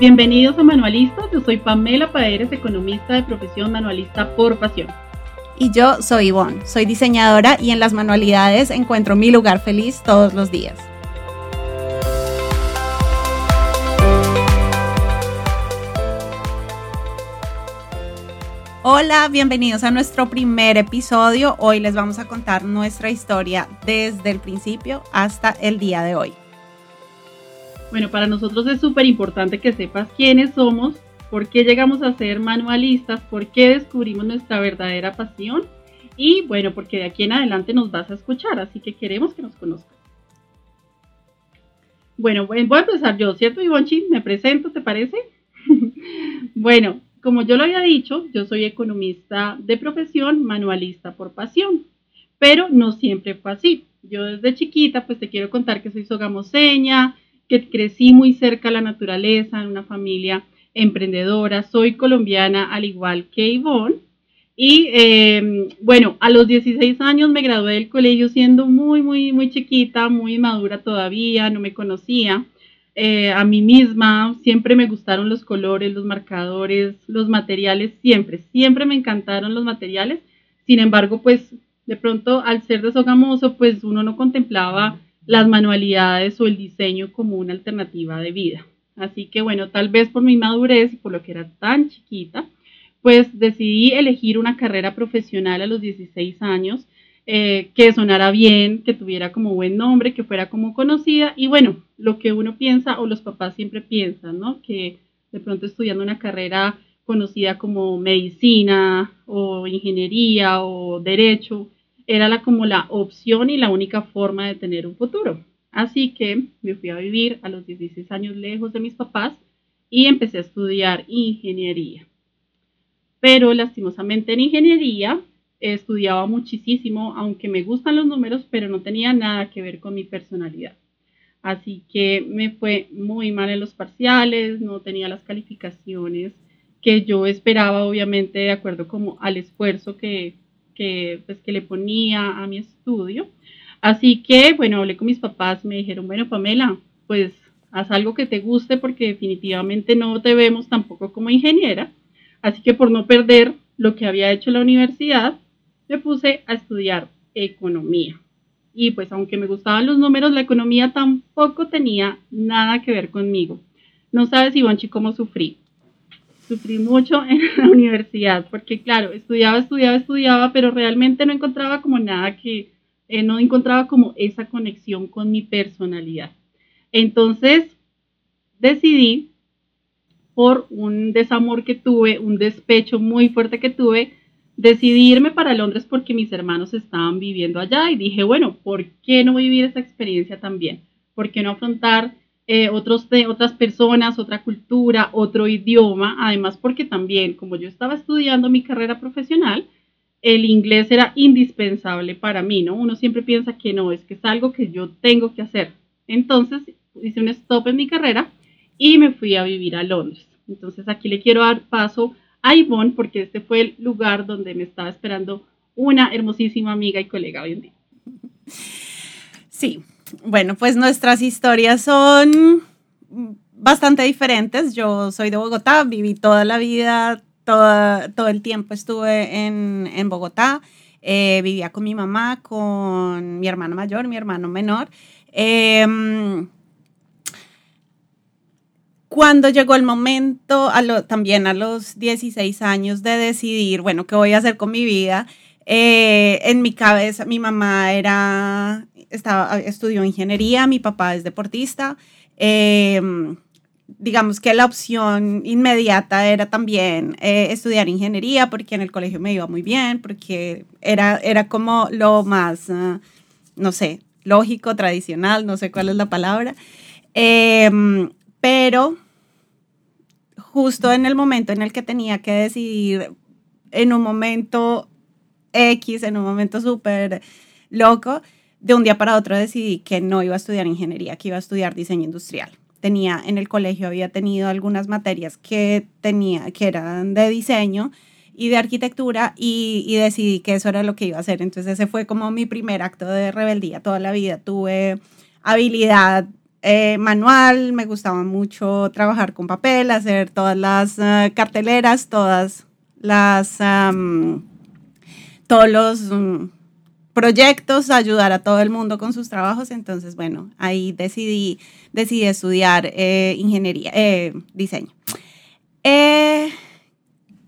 Bienvenidos a Manualistas, yo soy Pamela Paeres, economista de profesión manualista por pasión. Y yo soy Ivonne, soy diseñadora y en las manualidades encuentro mi lugar feliz todos los días. Hola, bienvenidos a nuestro primer episodio. Hoy les vamos a contar nuestra historia desde el principio hasta el día de hoy. Bueno, para nosotros es súper importante que sepas quiénes somos, por qué llegamos a ser manualistas, por qué descubrimos nuestra verdadera pasión y bueno, porque de aquí en adelante nos vas a escuchar, así que queremos que nos conozcas. Bueno, voy a empezar yo, ¿cierto, Ivonchi? Me presento, ¿te parece? bueno, como yo lo había dicho, yo soy economista de profesión, manualista por pasión, pero no siempre fue así. Yo desde chiquita, pues te quiero contar que soy sogamoseña, que crecí muy cerca a la naturaleza, en una familia emprendedora, soy colombiana al igual que Ivonne. Y em, bueno, a los 16 años me gradué del colegio siendo muy, muy, muy chiquita, muy madura todavía, no me conocía. Eh, a mí misma, siempre me gustaron los colores, los marcadores, los materiales, siempre, siempre me encantaron los materiales. Sin embargo, pues de pronto al ser desogamoso, pues uno no contemplaba las manualidades o el diseño como una alternativa de vida. Así que bueno, tal vez por mi madurez y por lo que era tan chiquita, pues decidí elegir una carrera profesional a los 16 años eh, que sonara bien, que tuviera como buen nombre, que fuera como conocida y bueno, lo que uno piensa o los papás siempre piensan, ¿no? Que de pronto estudiando una carrera conocida como medicina o ingeniería o derecho, era como la opción y la única forma de tener un futuro. Así que me fui a vivir a los 16 años lejos de mis papás y empecé a estudiar ingeniería. Pero lastimosamente en ingeniería estudiaba muchísimo, aunque me gustan los números, pero no tenía nada que ver con mi personalidad. Así que me fue muy mal en los parciales, no tenía las calificaciones que yo esperaba, obviamente, de acuerdo como al esfuerzo que, que, pues, que le ponía a mi estudio. Así que, bueno, hablé con mis papás, me dijeron, bueno, Pamela, pues haz algo que te guste porque definitivamente no te vemos tampoco como ingeniera. Así que por no perder lo que había hecho en la universidad, me puse a estudiar economía. Y pues aunque me gustaban los números, la economía tampoco tenía nada que ver conmigo. No sabes, Ivonchi, cómo sufrí sufrí mucho en la universidad, porque claro, estudiaba, estudiaba, estudiaba, pero realmente no encontraba como nada que, eh, no encontraba como esa conexión con mi personalidad. Entonces, decidí, por un desamor que tuve, un despecho muy fuerte que tuve, decidí irme para Londres porque mis hermanos estaban viviendo allá y dije, bueno, ¿por qué no vivir esa experiencia también? ¿Por qué no afrontar eh, otros de, otras personas, otra cultura, otro idioma, además porque también como yo estaba estudiando mi carrera profesional, el inglés era indispensable para mí, ¿no? Uno siempre piensa que no, es que es algo que yo tengo que hacer. Entonces hice un stop en mi carrera y me fui a vivir a Londres. Entonces aquí le quiero dar paso a Ivonne porque este fue el lugar donde me estaba esperando una hermosísima amiga y colega hoy en día. Sí, bueno, pues nuestras historias son bastante diferentes. Yo soy de Bogotá, viví toda la vida, todo el tiempo estuve en, Bogotá. Eh, vivía con mi mamá, con mi hermano mayor, mi hermano menor. Em, cuando llegó el momento, también a los 16 años, de decidir, bueno, ¿qué voy a hacer con mi vida? Eh, en mi cabeza, mi mamá era estaba, estudió ingeniería, mi papá es deportista. Em, digamos que la opción inmediata era también eh, estudiar ingeniería porque en el colegio me iba muy bien, porque era, era como lo más, ah, no sé, lógico, tradicional, no sé cuál es la palabra. Em, pero justo en el momento en el que tenía que decidir, en un momento X, en un momento súper loco, de un día para otro decidí que no iba a estudiar ingeniería, que iba a estudiar diseño industrial. Tenía en el colegio, había tenido algunas materias que, tenía, que eran de diseño y de arquitectura y, decidí que eso era lo que iba a hacer. Entonces ese fue como mi primer acto de rebeldía toda la vida. Tuve habilidad eh, manual, me gustaba mucho trabajar con papel, hacer todas las eh, carteleras, todas las, todos los mm, proyectos, ayudar a todo el mundo con sus trabajos. Entonces, bueno, ahí decidí, decidí estudiar eh, ingeniería, diseño.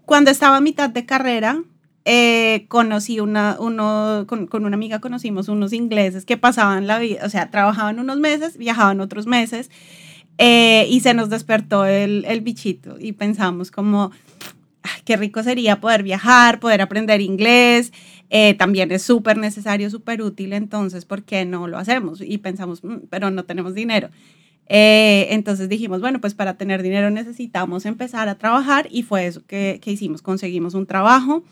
cuando estaba a mitad de carrera, eh, conocí una, uno, con, con, una amiga conocimos unos ingleses que pasaban la vida, o sea, trabajaban unos meses, viajaban otros meses, eh, y se nos despertó el, el bichito y pensamos como, qué rico sería poder viajar, poder aprender inglés, eh, también es súper necesario, súper útil, entonces, ¿por qué no lo hacemos? Y pensamos, mm, pero no tenemos dinero. entonces dijimos, bueno, pues para tener dinero necesitamos empezar a trabajar y fue eso que, que hicimos, conseguimos un trabajo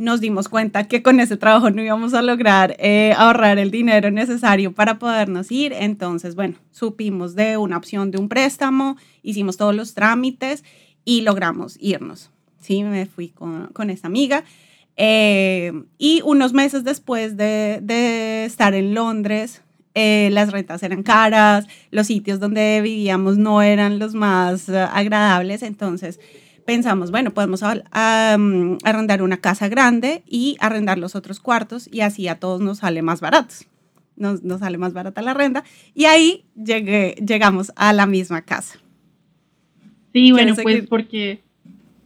nos dimos cuenta que con ese trabajo no íbamos a lograr eh, ahorrar el dinero necesario para podernos ir. Entonces, bueno, supimos de una opción de un préstamo, hicimos todos los trámites y logramos irnos. Sí, me fui con, con esta amiga. Eh, y unos meses después de, de estar en Londres, eh, las rentas eran caras, los sitios donde vivíamos no eran los más agradables, entonces pensamos, bueno, podemos arrendar una casa grande y arrendar los otros cuartos y así a todos nos sale más barato. Nos, nos sale más barata la renta y ahí llegué, llegamos a la misma casa. Sí, bueno, pues porque,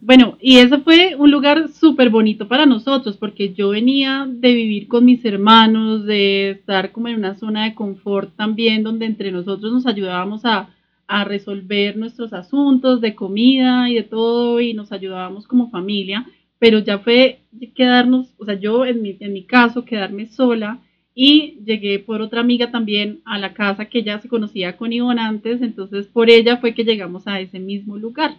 bueno, y eso fue un lugar súper bonito para nosotros porque yo venía de vivir con mis hermanos, de estar como en una zona de confort también donde entre nosotros nos ayudábamos a a resolver nuestros asuntos de comida y de todo y nos ayudábamos como familia, pero ya fue quedarnos, o sea, yo en mi, en mi caso, quedarme sola y llegué por otra amiga también a la casa que ya se conocía con Ivonne antes, entonces por ella fue que llegamos a ese mismo lugar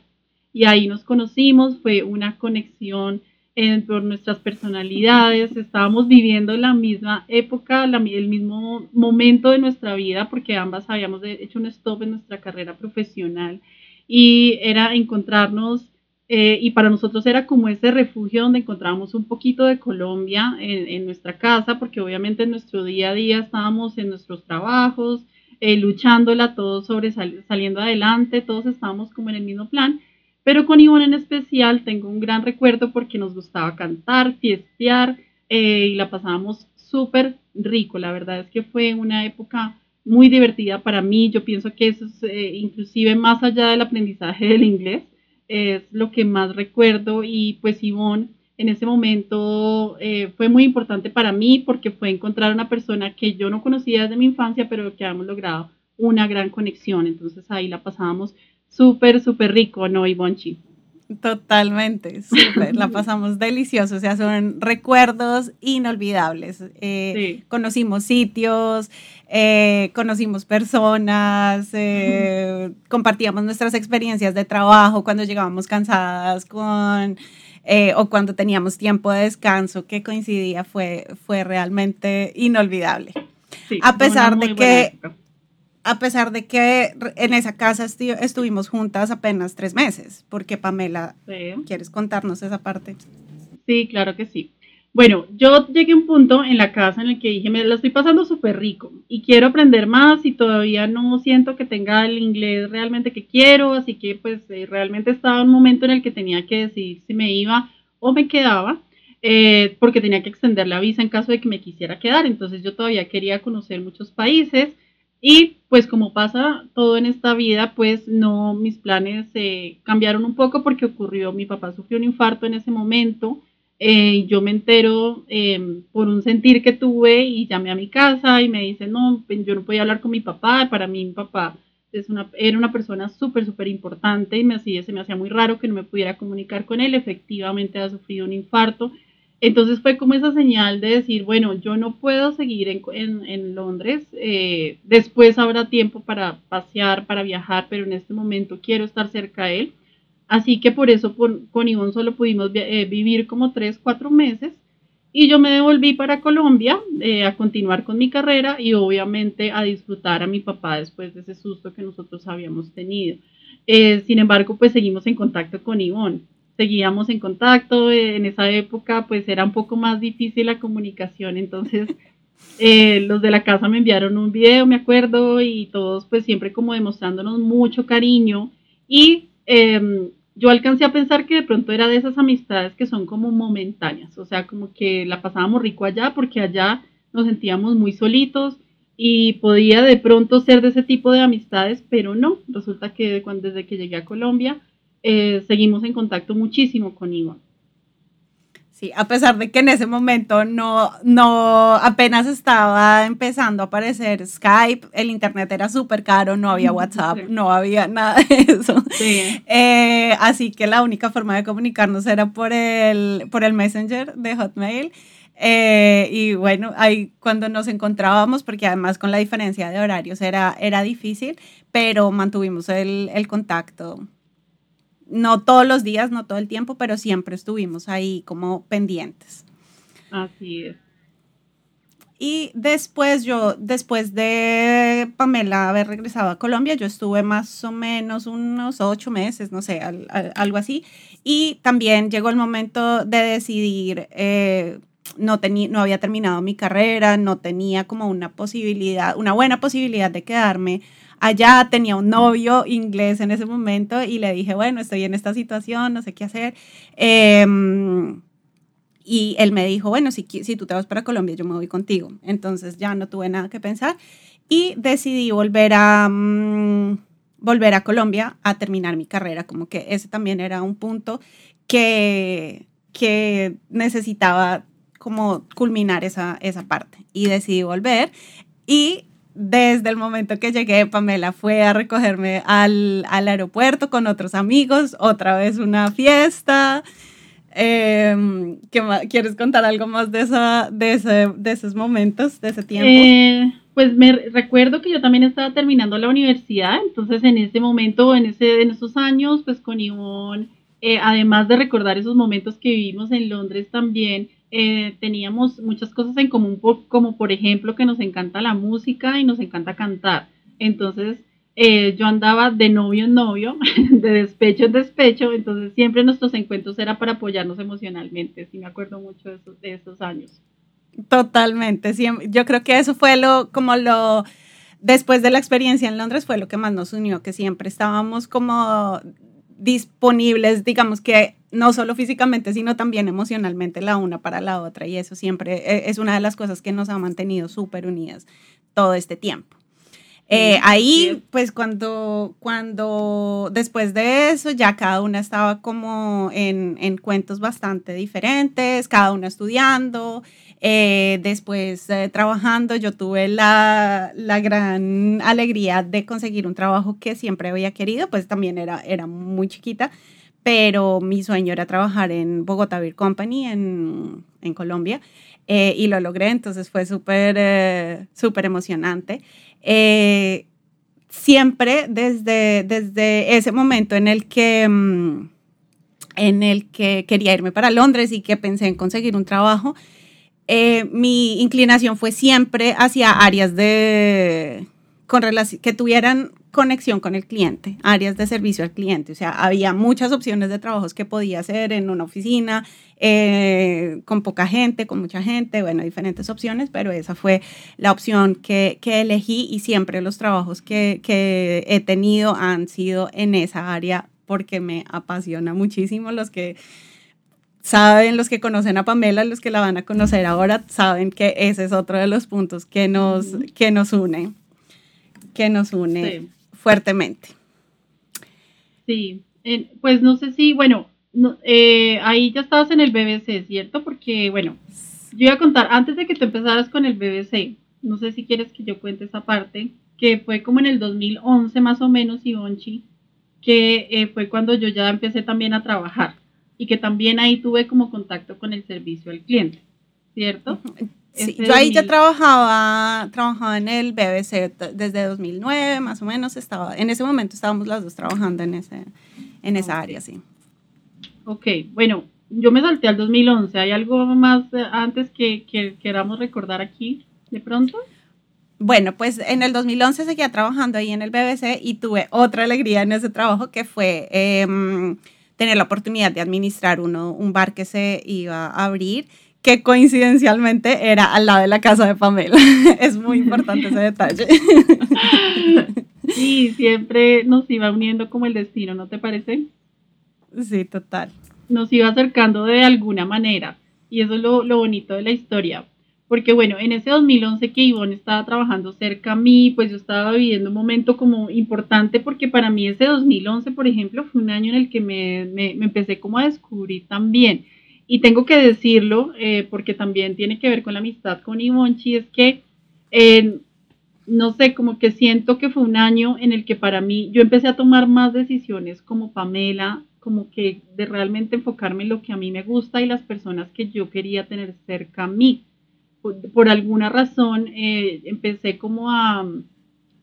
y ahí nos conocimos, fue una conexión por nuestras personalidades, estábamos viviendo la misma época, el mismo momento de nuestra vida, porque ambas habíamos hecho un stop en nuestra carrera profesional y era encontrarnos, eh, y para nosotros era como ese refugio donde encontrábamos un poquito de Colombia en, nuestra casa, porque obviamente en nuestro día a día estábamos en nuestros trabajos, eh, luchándola, todos sobre saliendo adelante, todos estábamos como en el mismo plan pero con Ivonne en especial tengo un gran recuerdo porque nos gustaba cantar, fiestear eh, y la pasábamos súper rico. La verdad es que fue una época muy divertida para mí. Yo pienso que eso es eh, inclusive más allá del aprendizaje del inglés, es lo que más recuerdo y pues Ivonne en ese momento eh, fue muy importante para mí porque fue encontrar una persona que yo no conocía desde mi infancia, pero que habíamos logrado una gran conexión. Entonces ahí la pasábamos súper, súper rico, ¿no, Ivonchi? Totalmente, súper, la pasamos delicioso, o sea, son recuerdos inolvidables. Eh, conocimos sitios, eh, conocimos personas, eh, compartíamos nuestras experiencias de trabajo cuando llegábamos cansadas con... o cuando teníamos tiempo de descanso que coincidía, fue, fue realmente inolvidable. a pesar de que a pesar de que en esa casa estuvimos juntas apenas tres meses, porque Pamela, ¿quieres contarnos esa parte? Sí, claro que sí. Bueno, yo llegué a un punto en la casa en el que dije, me lo estoy pasando súper rico y quiero aprender más y todavía no siento que tenga el inglés realmente que quiero, así que pues eh, realmente estaba en un momento en el que tenía que decidir si me iba o me quedaba. Eh, porque tenía que extender la visa en caso de que me quisiera quedar. Entonces yo todavía quería conocer muchos países y pues como pasa todo en esta vida, pues no, mis planes eh, cambiaron un poco porque ocurrió, mi papá sufrió un infarto en ese momento. Eh, yo me entero em, por un sentir que tuve y llamé a mi casa y me dice, no, pues, yo no podía hablar con mi papá. Para mí mi papá es una, era una persona súper, súper importante y me hacía, se me hacía muy raro que no me pudiera comunicar con él. Efectivamente ha sufrido un infarto entonces fue como esa señal de decir, bueno, yo no puedo seguir en, Londres, eh, después habrá tiempo para pasear, para viajar, pero en este momento quiero estar cerca de él. Así que por eso con Ivonne solo pudimos eh, vivir como tres, cuatro meses y yo me devolví para Colombia eh, a continuar con mi carrera y obviamente a disfrutar a mi papá después de ese susto que nosotros habíamos tenido. sin embargo, pues seguimos en contacto con Ivonne seguíamos en contacto. En esa época, pues era un poco más difícil la comunicación, entonces Eh, los de la casa me enviaron un video, me acuerdo, y todos pues siempre como demostrándonos mucho cariño. Y em, yo alcancé a pensar que de pronto era de esas amistades que son como momentáneas, o sea, como que la pasábamos rico allá porque allá nos sentíamos muy solitos y podía de pronto ser de ese tipo de amistades, pero no, resulta que cuando, desde que llegué a Colombia eh, seguimos en contacto muchísimo con Iván. Sí, a pesar de que en ese momento no, no, apenas estaba empezando a aparecer Skype, el internet era súper caro, no había WhatsApp, no había nada de eso. Eh, así que la única forma de comunicarnos era por el, por el Messenger de Hotmail. Eh, y bueno, ahí cuando nos encontrábamos, porque además con la diferencia de horarios era, era difícil, pero mantuvimos el, el contacto no todos los días, no todo el tiempo, pero siempre estuvimos ahí como pendientes. Así es. Y después yo, después de Pamela haber regresado a Colombia, yo estuve más o menos unos ocho meses, no sé, algo así. Y también llegó el momento de decidir, eh, no, no había terminado mi carrera, no tenía como una posibilidad, una buena posibilidad de quedarme allá, tenía un novio inglés en ese momento y le dije, bueno, estoy en esta situación, no sé qué hacer. Em, y él me dijo, bueno, si, si tú te vas para Colombia, yo me voy contigo. Entonces ya no tuve nada que pensar y decidí volver a, mm, volver a Colombia a terminar mi carrera. Como que ese también era un punto que, que necesitaba como culminar esa, esa parte. Y decidí volver. Y desde el momento que llegué, Pamela fue a recogerme al, aeropuerto con otros amigos, otra vez una fiesta. Em, ¿Quieres contar algo más de, esa, de, de esos momentos, de ese tiempo? Eh, pues me recuerdo que yo también estaba terminando la universidad, entonces en ese momento, en, ese, en esos años, pues con Ivonne, eh, además de recordar esos momentos que vivimos en Londres también, eh, teníamos muchas cosas en común, como por ejemplo que nos encanta la música y nos encanta cantar. Entonces, eh, yo andaba de novio en novio, de despecho en despecho, entonces siempre nuestros encuentros era para apoyarnos emocionalmente, sí me acuerdo mucho de esos, de esos años. Totalmente, yo creo que eso fue lo, como lo, después de la experiencia en Londres fue lo que más nos unió, que siempre estábamos como disponibles, digamos que no solo físicamente, sino también emocionalmente la una para la otra. Y eso siempre e, es una de las cosas que nos ha mantenido súper unidas todo este tiempo. Eh, ahí, pues cuando, cuando después de eso, ya cada una estaba como en, en cuentos bastante diferentes, cada una estudiando, eh, después eh, trabajando, yo tuve la, la, gran alegría de conseguir un trabajo que siempre había querido, pues también era, era muy chiquita, pero mi sueño era trabajar en Bogotá Beer Company en, en Colombia eh, y lo logré, entonces fue súper, súper emocionante. siempre desde, desde ese momento en el que... Mm, en el que quería irme para Londres y que pensé en conseguir un trabajo, eh, mi inclinación fue siempre hacia áreas de, con que tuvieran conexión con el cliente, áreas de servicio al cliente. O sea, había muchas opciones de trabajos que podía hacer en una oficina, eh, con poca gente, con mucha gente, bueno, diferentes opciones, pero esa fue la opción que, que elegí y siempre los trabajos que, que he tenido han sido en esa área porque me apasiona muchísimo. Los que saben los que conocen a Pamela, los que la van a conocer ahora, saben que ese es otro de los puntos que nos, que nos une, que nos une fuertemente. Sí, pues no sé si, bueno, eh, ahí ya estabas en el BBC, ¿cierto? Porque, bueno, yo iba a contar, antes de que tú empezaras con el BBC, no sé si quieres que yo cuente esa parte, que fue como en el 2011 más o menos, Ivonchi, que eh, fue cuando yo ya empecé también a trabajar y que también ahí tuve como contacto con el servicio al cliente, ¿cierto? Sí, yo ahí ya trabajaba, trabajaba en el BBC desde 2009, más o menos, estaba, en ese momento estábamos las dos trabajando en, ese, en esa área, sí. Ok, bueno, yo me salté al 2011, ¿hay algo más antes que, que queramos recordar aquí de pronto? Bueno, pues en el 2011 seguía trabajando ahí en el BBC y tuve otra alegría en ese trabajo que fue... Eh, tener la oportunidad de administrar uno, un bar que se iba a abrir que coincidencialmente era al lado de la casa de Pamela. es muy importante ese detalle. sí, siempre nos iba uniendo como el destino, ¿no te parece? Sí, total. Nos iba acercando de alguna manera. Y eso es lo, lo bonito de la historia. Porque bueno, en ese 2011 que Ivonne estaba trabajando cerca a mí, pues yo estaba viviendo un momento como importante porque para mí ese 2011, por ejemplo, fue un año en el que me, me, me empecé como a descubrir también. Y tengo que decirlo, eh, porque también tiene que ver con la amistad con Ivonchi, es que, eh, no sé, como que siento que fue un año en el que para mí yo empecé a tomar más decisiones como Pamela, como que de realmente enfocarme en lo que a mí me gusta y las personas que yo quería tener cerca a mí. Por, alguna razón eh, empecé como a,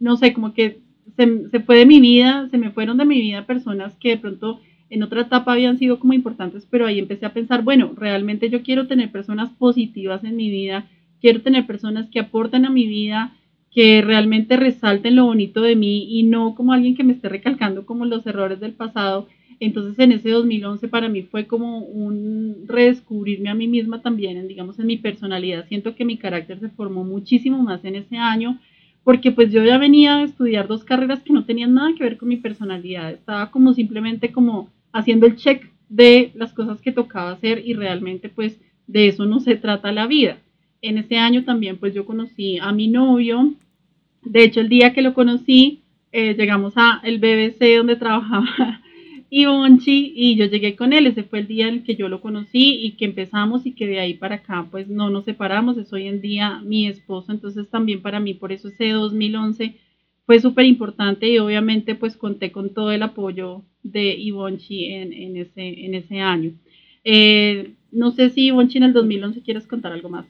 no sé, como que se, se, fue de mi vida, se me fueron de mi vida personas que de pronto en otra etapa habían sido como importantes, pero ahí empecé a pensar, bueno, realmente yo quiero tener personas positivas en mi vida, quiero tener personas que aporten a mi vida, que realmente resalten lo bonito de mí y no como alguien que me esté recalcando como los errores del pasado. Entonces en ese 2011 para mí fue como un redescubrirme a mí misma también, en, digamos, en mi personalidad. Siento que mi carácter se formó muchísimo más en ese año, porque pues yo ya venía a estudiar dos carreras que no tenían nada que ver con mi personalidad. Estaba como simplemente como haciendo el check de las cosas que tocaba hacer y realmente pues de eso no se trata la vida. En ese año también pues yo conocí a mi novio. De hecho el día que lo conocí eh, llegamos a el BBC donde trabajaba Ivonchi y yo llegué con él. Ese fue el día en el que yo lo conocí y que empezamos y que de ahí para acá pues no nos separamos. Es hoy en día mi esposo, entonces también para mí por eso ese 2011 fue súper importante y obviamente pues conté con todo el apoyo de Ivonchi en, en, ese, en ese año. Eh, no sé si Ivonchi en el 2011 quieres contar algo más.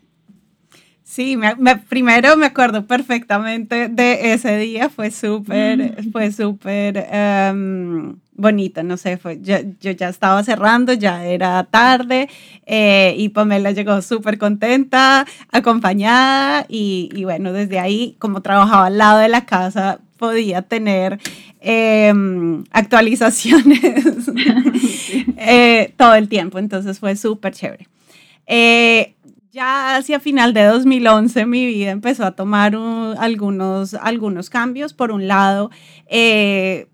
Sí, me, primero me acuerdo perfectamente de ese día, fue súper, fue súper um, bonito, no sé, fue, yo, yo, ya estaba cerrando, ya era tarde eh, y Pamela llegó súper contenta, acompañada y, y, bueno, desde ahí, como trabajaba al lado de la casa, podía tener em, actualizaciones eh, todo el tiempo, entonces fue súper chévere. Eh, ya hacia final de 2011 mi vida empezó a tomar algunos, algunos cambios. Por un lado, eh,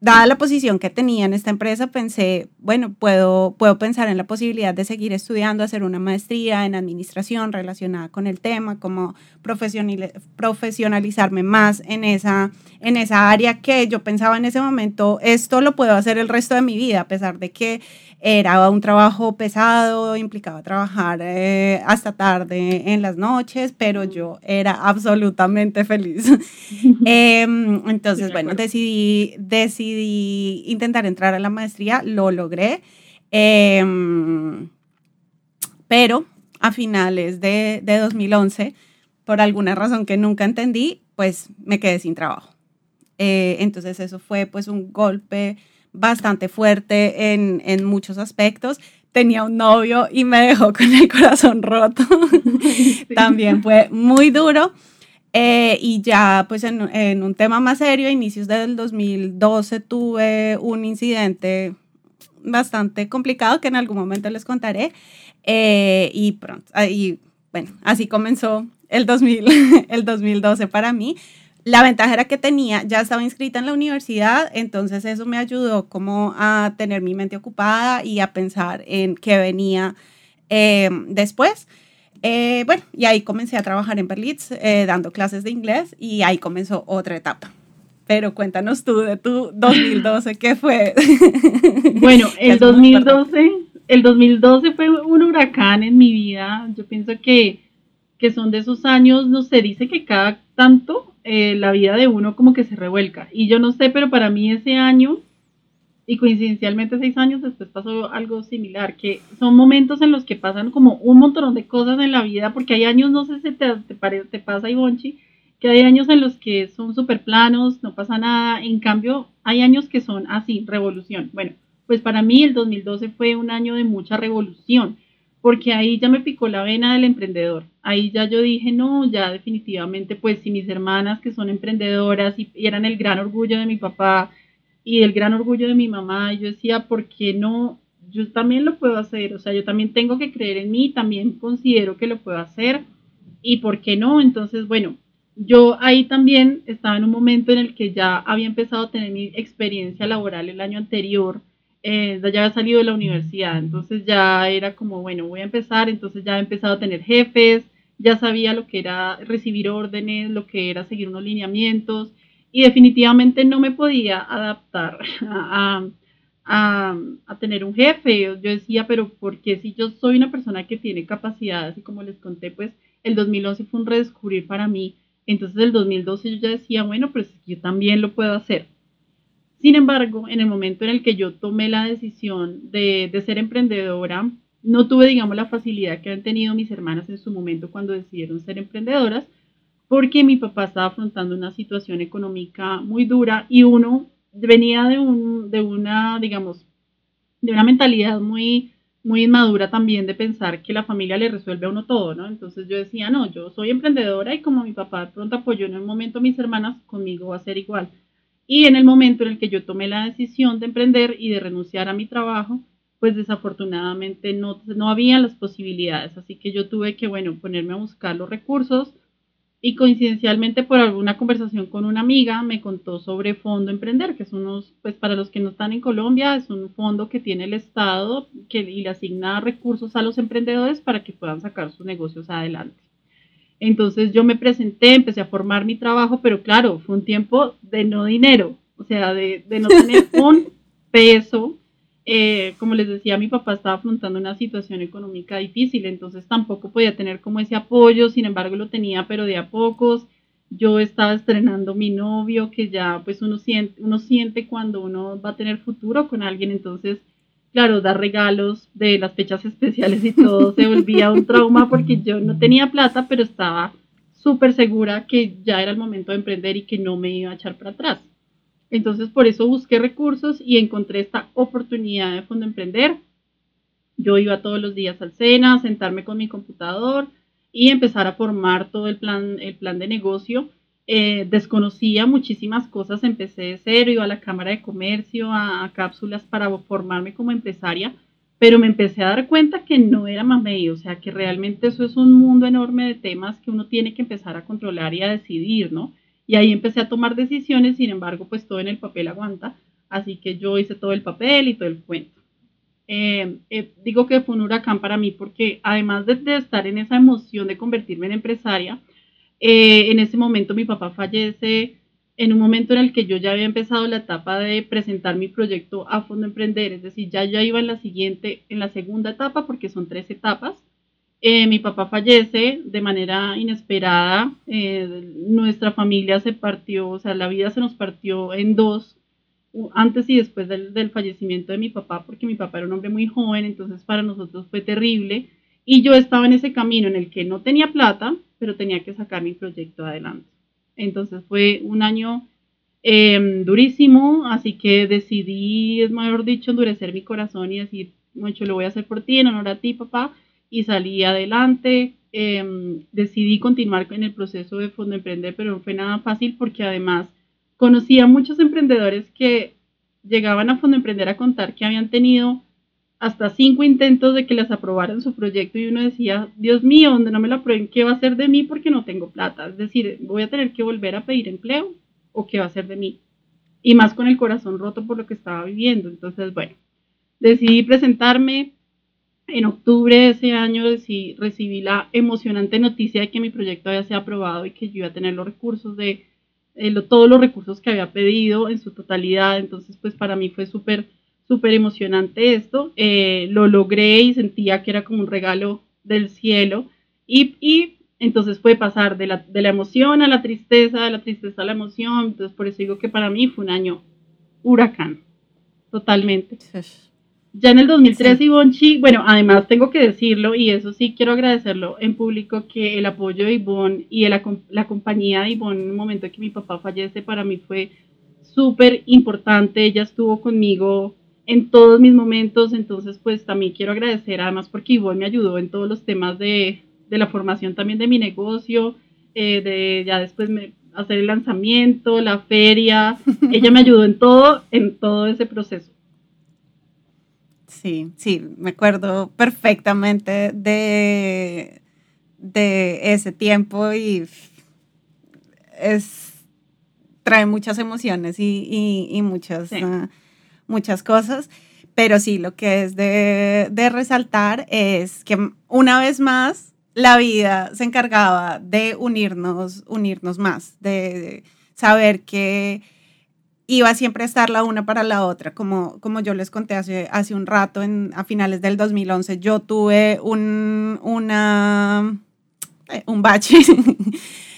dada la posición que tenía en esta empresa, pensé, bueno, puedo, puedo pensar en la posibilidad de seguir estudiando, hacer una maestría en administración relacionada con el tema, como profesionalizarme más en esa, en esa área que yo pensaba en ese momento, esto lo puedo hacer el resto de mi vida, a pesar de que era un trabajo pesado, implicaba trabajar eh, hasta tarde en las noches, pero yo era absolutamente feliz. Em, entonces, bueno, decidí, decidí intentar entrar a la maestría, lo logré, em, pero a finales de, de 2011, por alguna razón que nunca entendí, pues me quedé sin trabajo. Eh, entonces eso fue pues un golpe bastante fuerte en, en muchos aspectos. Tenía un novio y me dejó con el corazón roto. También fue muy duro. Eh, y ya pues en, en, un tema más serio, a inicios del 2012 tuve un incidente bastante complicado que en algún momento les contaré. Eh, y pronto, y bueno, así comenzó el, 2000, el 2012 para mí. La ventaja era que tenía, ya estaba inscrita en la universidad, entonces eso me ayudó como a tener mi mente ocupada y a pensar en qué venía eh, después. Eh, bueno, y ahí comencé a trabajar en Berlitz, eh, dando clases de inglés y ahí comenzó otra etapa. Pero cuéntanos tú de tu 2012, ¿qué fue? Bueno, el 2012, el 2012 fue un huracán en mi vida. Yo pienso que, que son de esos años, no sé, dice que cada tanto eh, la vida de uno como que se revuelca. Y yo no sé, pero para mí ese año, y coincidencialmente seis años después pasó algo similar, que son momentos en los que pasan como un montón de cosas en la vida, porque hay años, no sé si te, te, te pasa, Ivonchi, que hay años en los que son súper planos, no pasa nada, en cambio hay años que son así, revolución. Bueno, pues para mí el 2012 fue un año de mucha revolución porque ahí ya me picó la vena del emprendedor. Ahí ya yo dije, no, ya definitivamente, pues si mis hermanas que son emprendedoras y, eran el gran orgullo de mi papá y el gran orgullo de mi mamá, yo decía, ¿por qué no yo también lo puedo hacer, o sea, yo también tengo que creer en mí, también considero que lo puedo hacer y por qué no, entonces, bueno, yo ahí también estaba en un momento en el que ya había empezado a tener mi experiencia laboral el año anterior, eh, ya había salido de la universidad, entonces ya era como, bueno, voy a empezar, entonces ya he empezado a tener jefes, ya sabía lo que era recibir órdenes, lo que era seguir unos lineamientos y definitivamente no me podía adaptar a, a, tener un jefe. Yo decía, pero ¿por qué si yo soy una persona que tiene capacidades y como les conté, pues el 2011 fue un redescubrir para mí. Entonces el 2012 yo ya decía, bueno, pues yo también lo puedo hacer. Sin embargo, en el momento en el que yo tomé la decisión de, de ser emprendedora, no tuve, digamos, la facilidad que han tenido mis hermanas en su momento cuando decidieron ser emprendedoras, porque mi papá estaba afrontando una situación económica muy dura y uno venía de, un, una, digamos, de una mentalidad muy, muy inmadura también de pensar que la familia le resuelve a uno todo, ¿no? Entonces yo decía, no, yo soy emprendedora y como mi papá pronto apoyó en el momento a mis hermanas, conmigo va a ser igual. Y en el momento en el que yo tomé la decisión de emprender y de renunciar a mi trabajo, pues desafortunadamente no, no había las posibilidades. Así que yo tuve que, bueno, ponerme a buscar los recursos y coincidencialmente por alguna conversación con una amiga me contó sobre Fondo Emprender, que es unos, pues para los que no están en Colombia, es un fondo que tiene el Estado que, y le asigna recursos a los emprendedores para que puedan sacar sus negocios adelante. Entonces yo me presenté, empecé a formar mi trabajo, pero claro, fue un tiempo de no dinero, o sea, de, de no tener un peso eh, como les decía, mi papá estaba afrontando una situación económica difícil, entonces tampoco podía tener como ese apoyo, sin embargo lo tenía, pero de a pocos. Yo estaba estrenando mi novio, que ya pues uno siente, uno siente cuando uno va a tener futuro con alguien, entonces, claro, dar regalos de las fechas especiales y todo se volvía un trauma porque yo no tenía plata, pero estaba súper segura que ya era el momento de emprender y que no me iba a echar para atrás. Entonces, por eso busqué recursos y encontré esta oportunidad de Fondo Emprender. Yo iba todos los días al SENA, sentarme con mi computador y empezar a formar todo el plan, el plan de negocio. Eh, desconocía muchísimas cosas, empecé de cero, iba a la Cámara de Comercio, a, cápsulas para formarme como empresaria, pero me empecé a dar cuenta que no era mamey, o sea, que realmente eso es un mundo enorme de temas que uno tiene que empezar a controlar y a decidir, ¿no? Y ahí empecé a tomar decisiones, sin embargo, pues todo en el papel aguanta. Así que yo hice todo el papel y todo el cuento. Eh, eh, digo que fue un huracán para mí porque además de, estar en esa emoción de convertirme en empresaria, eh, en ese momento mi papá fallece en un momento en el que yo ya había empezado la etapa de presentar mi proyecto a Fondo Emprender, es decir, ya ya iba en la siguiente, en la segunda etapa, porque son tres etapas, eh, mi papá fallece de manera inesperada. Eh, nuestra familia se partió, o sea, la vida se nos partió en dos, antes y después del, del, fallecimiento de mi papá, porque mi papá era un hombre muy joven, entonces para nosotros fue terrible. Y yo estaba en ese camino en el que no tenía plata, pero tenía que sacar mi proyecto adelante. Entonces fue un año em, durísimo, así que decidí, es mejor dicho, endurecer mi corazón y decir, mucho lo voy a hacer por ti, en honor a ti, papá y salí adelante. Em, decidí continuar en el proceso de Fondo Emprender, pero no fue nada fácil porque además conocí a muchos emprendedores que llegaban a Fondo Emprender a contar que habían tenido hasta cinco intentos de que les aprobaran su proyecto y uno decía, Dios mío, donde no me lo aprueben, ¿qué va a ser de mí porque no tengo plata? Es decir, voy a tener que volver a pedir empleo o qué va a ser de mí. Y más con el corazón roto por lo que estaba viviendo. Entonces, bueno, decidí presentarme, en octubre de ese año recibí la emocionante noticia de que mi proyecto había sido aprobado y que yo iba a tener los recursos de eh, todos los recursos que había pedido en su totalidad. Entonces, pues para mí fue súper, súper emocionante esto. Eh, lo logré y sentía que era como un regalo del cielo. Y, y entonces fue pasar de la, de la, emoción a la tristeza, de la tristeza a la emoción. Entonces, por eso digo que para mí fue un año huracán, totalmente. Ya en el 2003 Ivonne bueno, además tengo que decirlo y eso sí quiero agradecerlo en público que el apoyo de Ivonne y la, la compañía de Ivonne en el momento que mi papá fallece para mí fue súper importante. Ella estuvo conmigo en todos mis momentos, entonces pues también quiero agradecer además porque Ivonne me ayudó en todos los temas de, de la formación también de mi negocio, eh, de ya después me, hacer el lanzamiento, la feria. Ella me ayudó en todo, en todo ese proceso. Sí, sí, me acuerdo perfectamente de, de ese tiempo y es, trae muchas emociones y, muchas, ah, muchas cosas. Pero sí, lo que es de, resaltar es que una vez más la vida se encargaba de unirnos, unirnos más, de saber que iba siempre a estar la una para la otra, como, como yo les conté hace, hace un rato, en, a finales del 2011, yo tuve un, una, eh, un bache,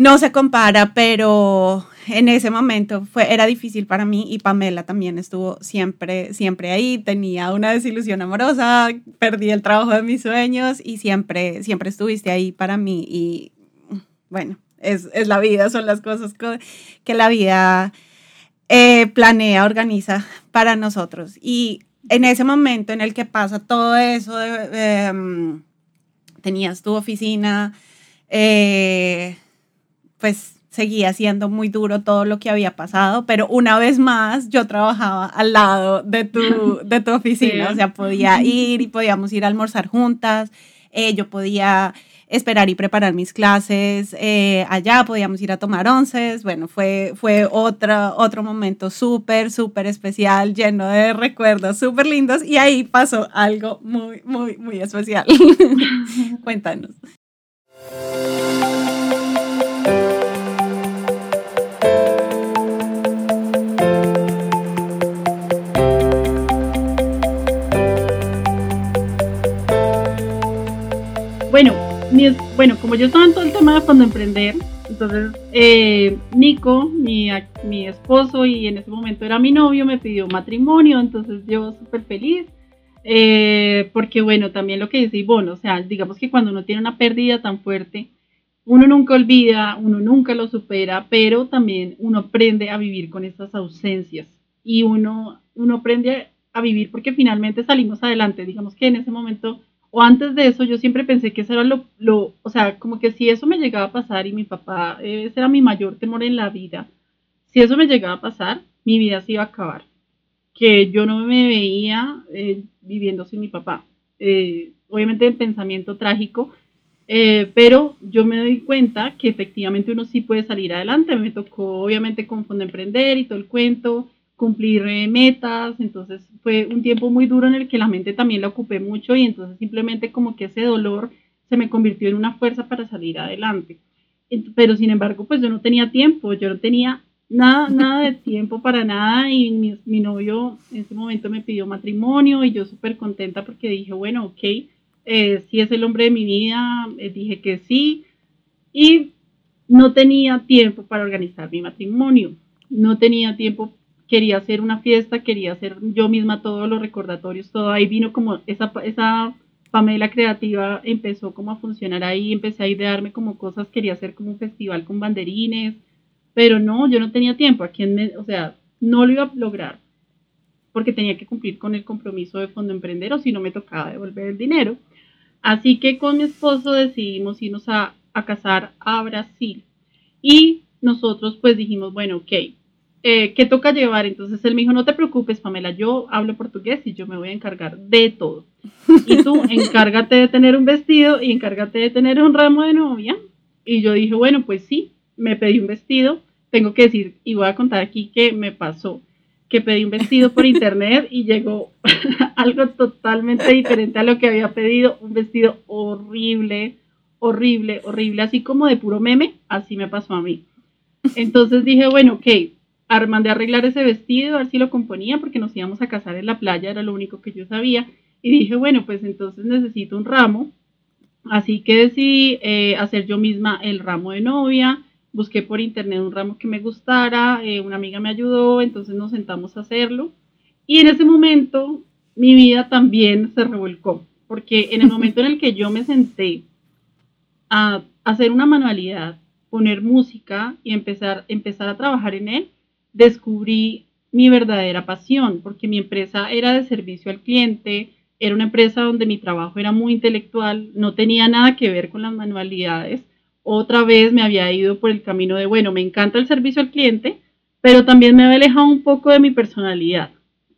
no se compara, pero en ese momento fue, era difícil para mí y Pamela también estuvo siempre, siempre ahí, tenía una desilusión amorosa, perdí el trabajo de mis sueños y siempre, siempre estuviste ahí para mí y bueno, es, es la vida, son las cosas que la vida eh, planea, organiza para nosotros. Y en ese momento en el que pasa todo eso, em, tenías tu oficina, eh, pues seguía siendo muy duro todo lo que había pasado, pero una vez más yo trabajaba al lado de tu, de tu oficina, o sea, podía ir y podíamos ir a almorzar juntas, eh, yo podía esperar y preparar mis clases eh, allá, podíamos ir a tomar onces, bueno, fue, fue otro, otro momento súper, súper especial, lleno de recuerdos súper lindos y ahí pasó algo muy, muy, muy especial. Cuéntanos. Bueno, bueno, como yo estaba en todo el tema de cuando emprender, entonces eh, Nico, mi, mi esposo y en ese momento era mi novio, me pidió matrimonio, entonces yo súper feliz. Eh, porque bueno, también lo que dice Ivonne, o sea, digamos que cuando uno tiene una pérdida tan fuerte, uno nunca olvida, uno nunca lo supera, pero también uno aprende a vivir con estas ausencias y uno, uno aprende a vivir porque finalmente salimos adelante. Digamos que en ese momento o antes de eso yo siempre pensé que eso era lo, lo, o sea, como que si eso me llegaba a pasar y mi papá, ese era mi mayor temor en la vida, si eso me llegaba a pasar, mi vida se iba a acabar, que yo no me veía eh, viviendo sin mi papá. Eh, obviamente el pensamiento trágico, eh, pero yo me doy cuenta que efectivamente uno sí puede salir adelante. Me tocó obviamente con Fondo Emprender y todo el cuento, cumplir eh, metas, entonces fue un tiempo muy duro en el que la mente también la ocupé mucho y entonces simplemente como que ese dolor se me convirtió en una fuerza para salir adelante. Pero sin embargo, pues yo no tenía tiempo, yo no tenía nada, nada de tiempo para nada y mi, novio en ese momento me pidió matrimonio y yo súper contenta porque dije, bueno, ok, eh, si es el hombre de mi vida, eh, dije que sí y no tenía tiempo para organizar mi matrimonio, no tenía tiempo quería hacer una fiesta, quería hacer yo misma todos los recordatorios, todo. Ahí vino como esa, esa Pamela creativa empezó como a funcionar ahí, empecé a idearme como cosas, quería hacer como un festival con banderines, pero no, yo no tenía tiempo, aquí en, o sea, no lo iba a lograr porque tenía que cumplir con el compromiso de Fondo Emprender o si no me tocaba devolver el dinero. Así que con mi esposo decidimos irnos a, a casar a Brasil. Y nosotros pues dijimos, bueno, ok, eh, ¿qué toca llevar? Entonces él me dijo, no te preocupes, Pamela, yo hablo portugués y yo me voy a encargar de todo. Y tú encárgate de tener un vestido y encárgate de tener un ramo de novia. Y yo dije, bueno, pues sí, me pedí un vestido. Tengo que decir, y voy a contar aquí que me pasó, que pedí un vestido por internet y llegó algo totalmente diferente a lo que había pedido, un vestido horrible, horrible, horrible, así como de puro meme, así me pasó a mí. Entonces dije, bueno, ok, mandé a arreglar ese vestido, a ver si lo componía, porque nos íbamos a casar en la playa, era lo único que yo sabía. Y dije, bueno, pues entonces necesito un ramo. Así que decidí eh, hacer yo misma el ramo de novia. Busqué por internet un ramo que me gustara, eh, una amiga me ayudó, entonces nos sentamos a hacerlo. Y en ese momento mi vida también se revolcó, porque en el momento en el que yo me senté a hacer una manualidad, poner música y empezar, empezar a trabajar en él, descubrí mi verdadera pasión, porque mi empresa era de servicio al cliente, era una empresa donde mi trabajo era muy intelectual, no tenía nada que ver con las manualidades. Otra vez me había ido por el camino de, bueno, me encanta el servicio al cliente, pero también me había alejado un poco de mi personalidad.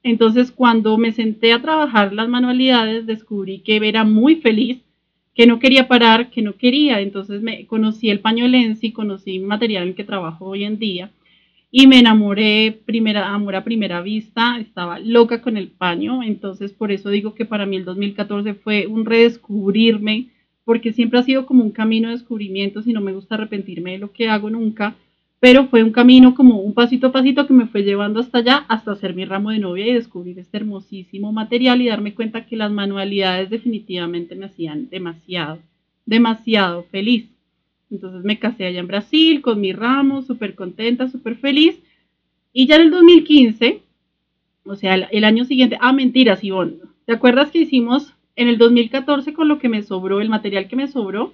Entonces, cuando me senté a trabajar las manualidades, descubrí que era muy feliz, que no quería parar, que no quería. Entonces, me conocí el paño Lenzi, conocí material en que trabajo hoy en día y me enamoré, primera, amor a primera vista, estaba loca con el paño. Entonces, por eso digo que para mí el 2014 fue un redescubrirme, porque siempre ha sido como un camino de descubrimiento, si no me gusta arrepentirme de lo que hago nunca pero fue un camino como un pasito a pasito que me fue llevando hasta allá, hasta hacer mi ramo de novia y descubrir este hermosísimo material y darme cuenta que las manualidades definitivamente me hacían demasiado, demasiado feliz. Entonces me casé allá en Brasil con mi ramo, súper contenta, súper feliz. Y ya en el 2015, o sea, el, año siguiente, ah, mentiras, Ivonne, ¿te acuerdas que hicimos en el 2014 con lo que me sobró, el material que me sobró?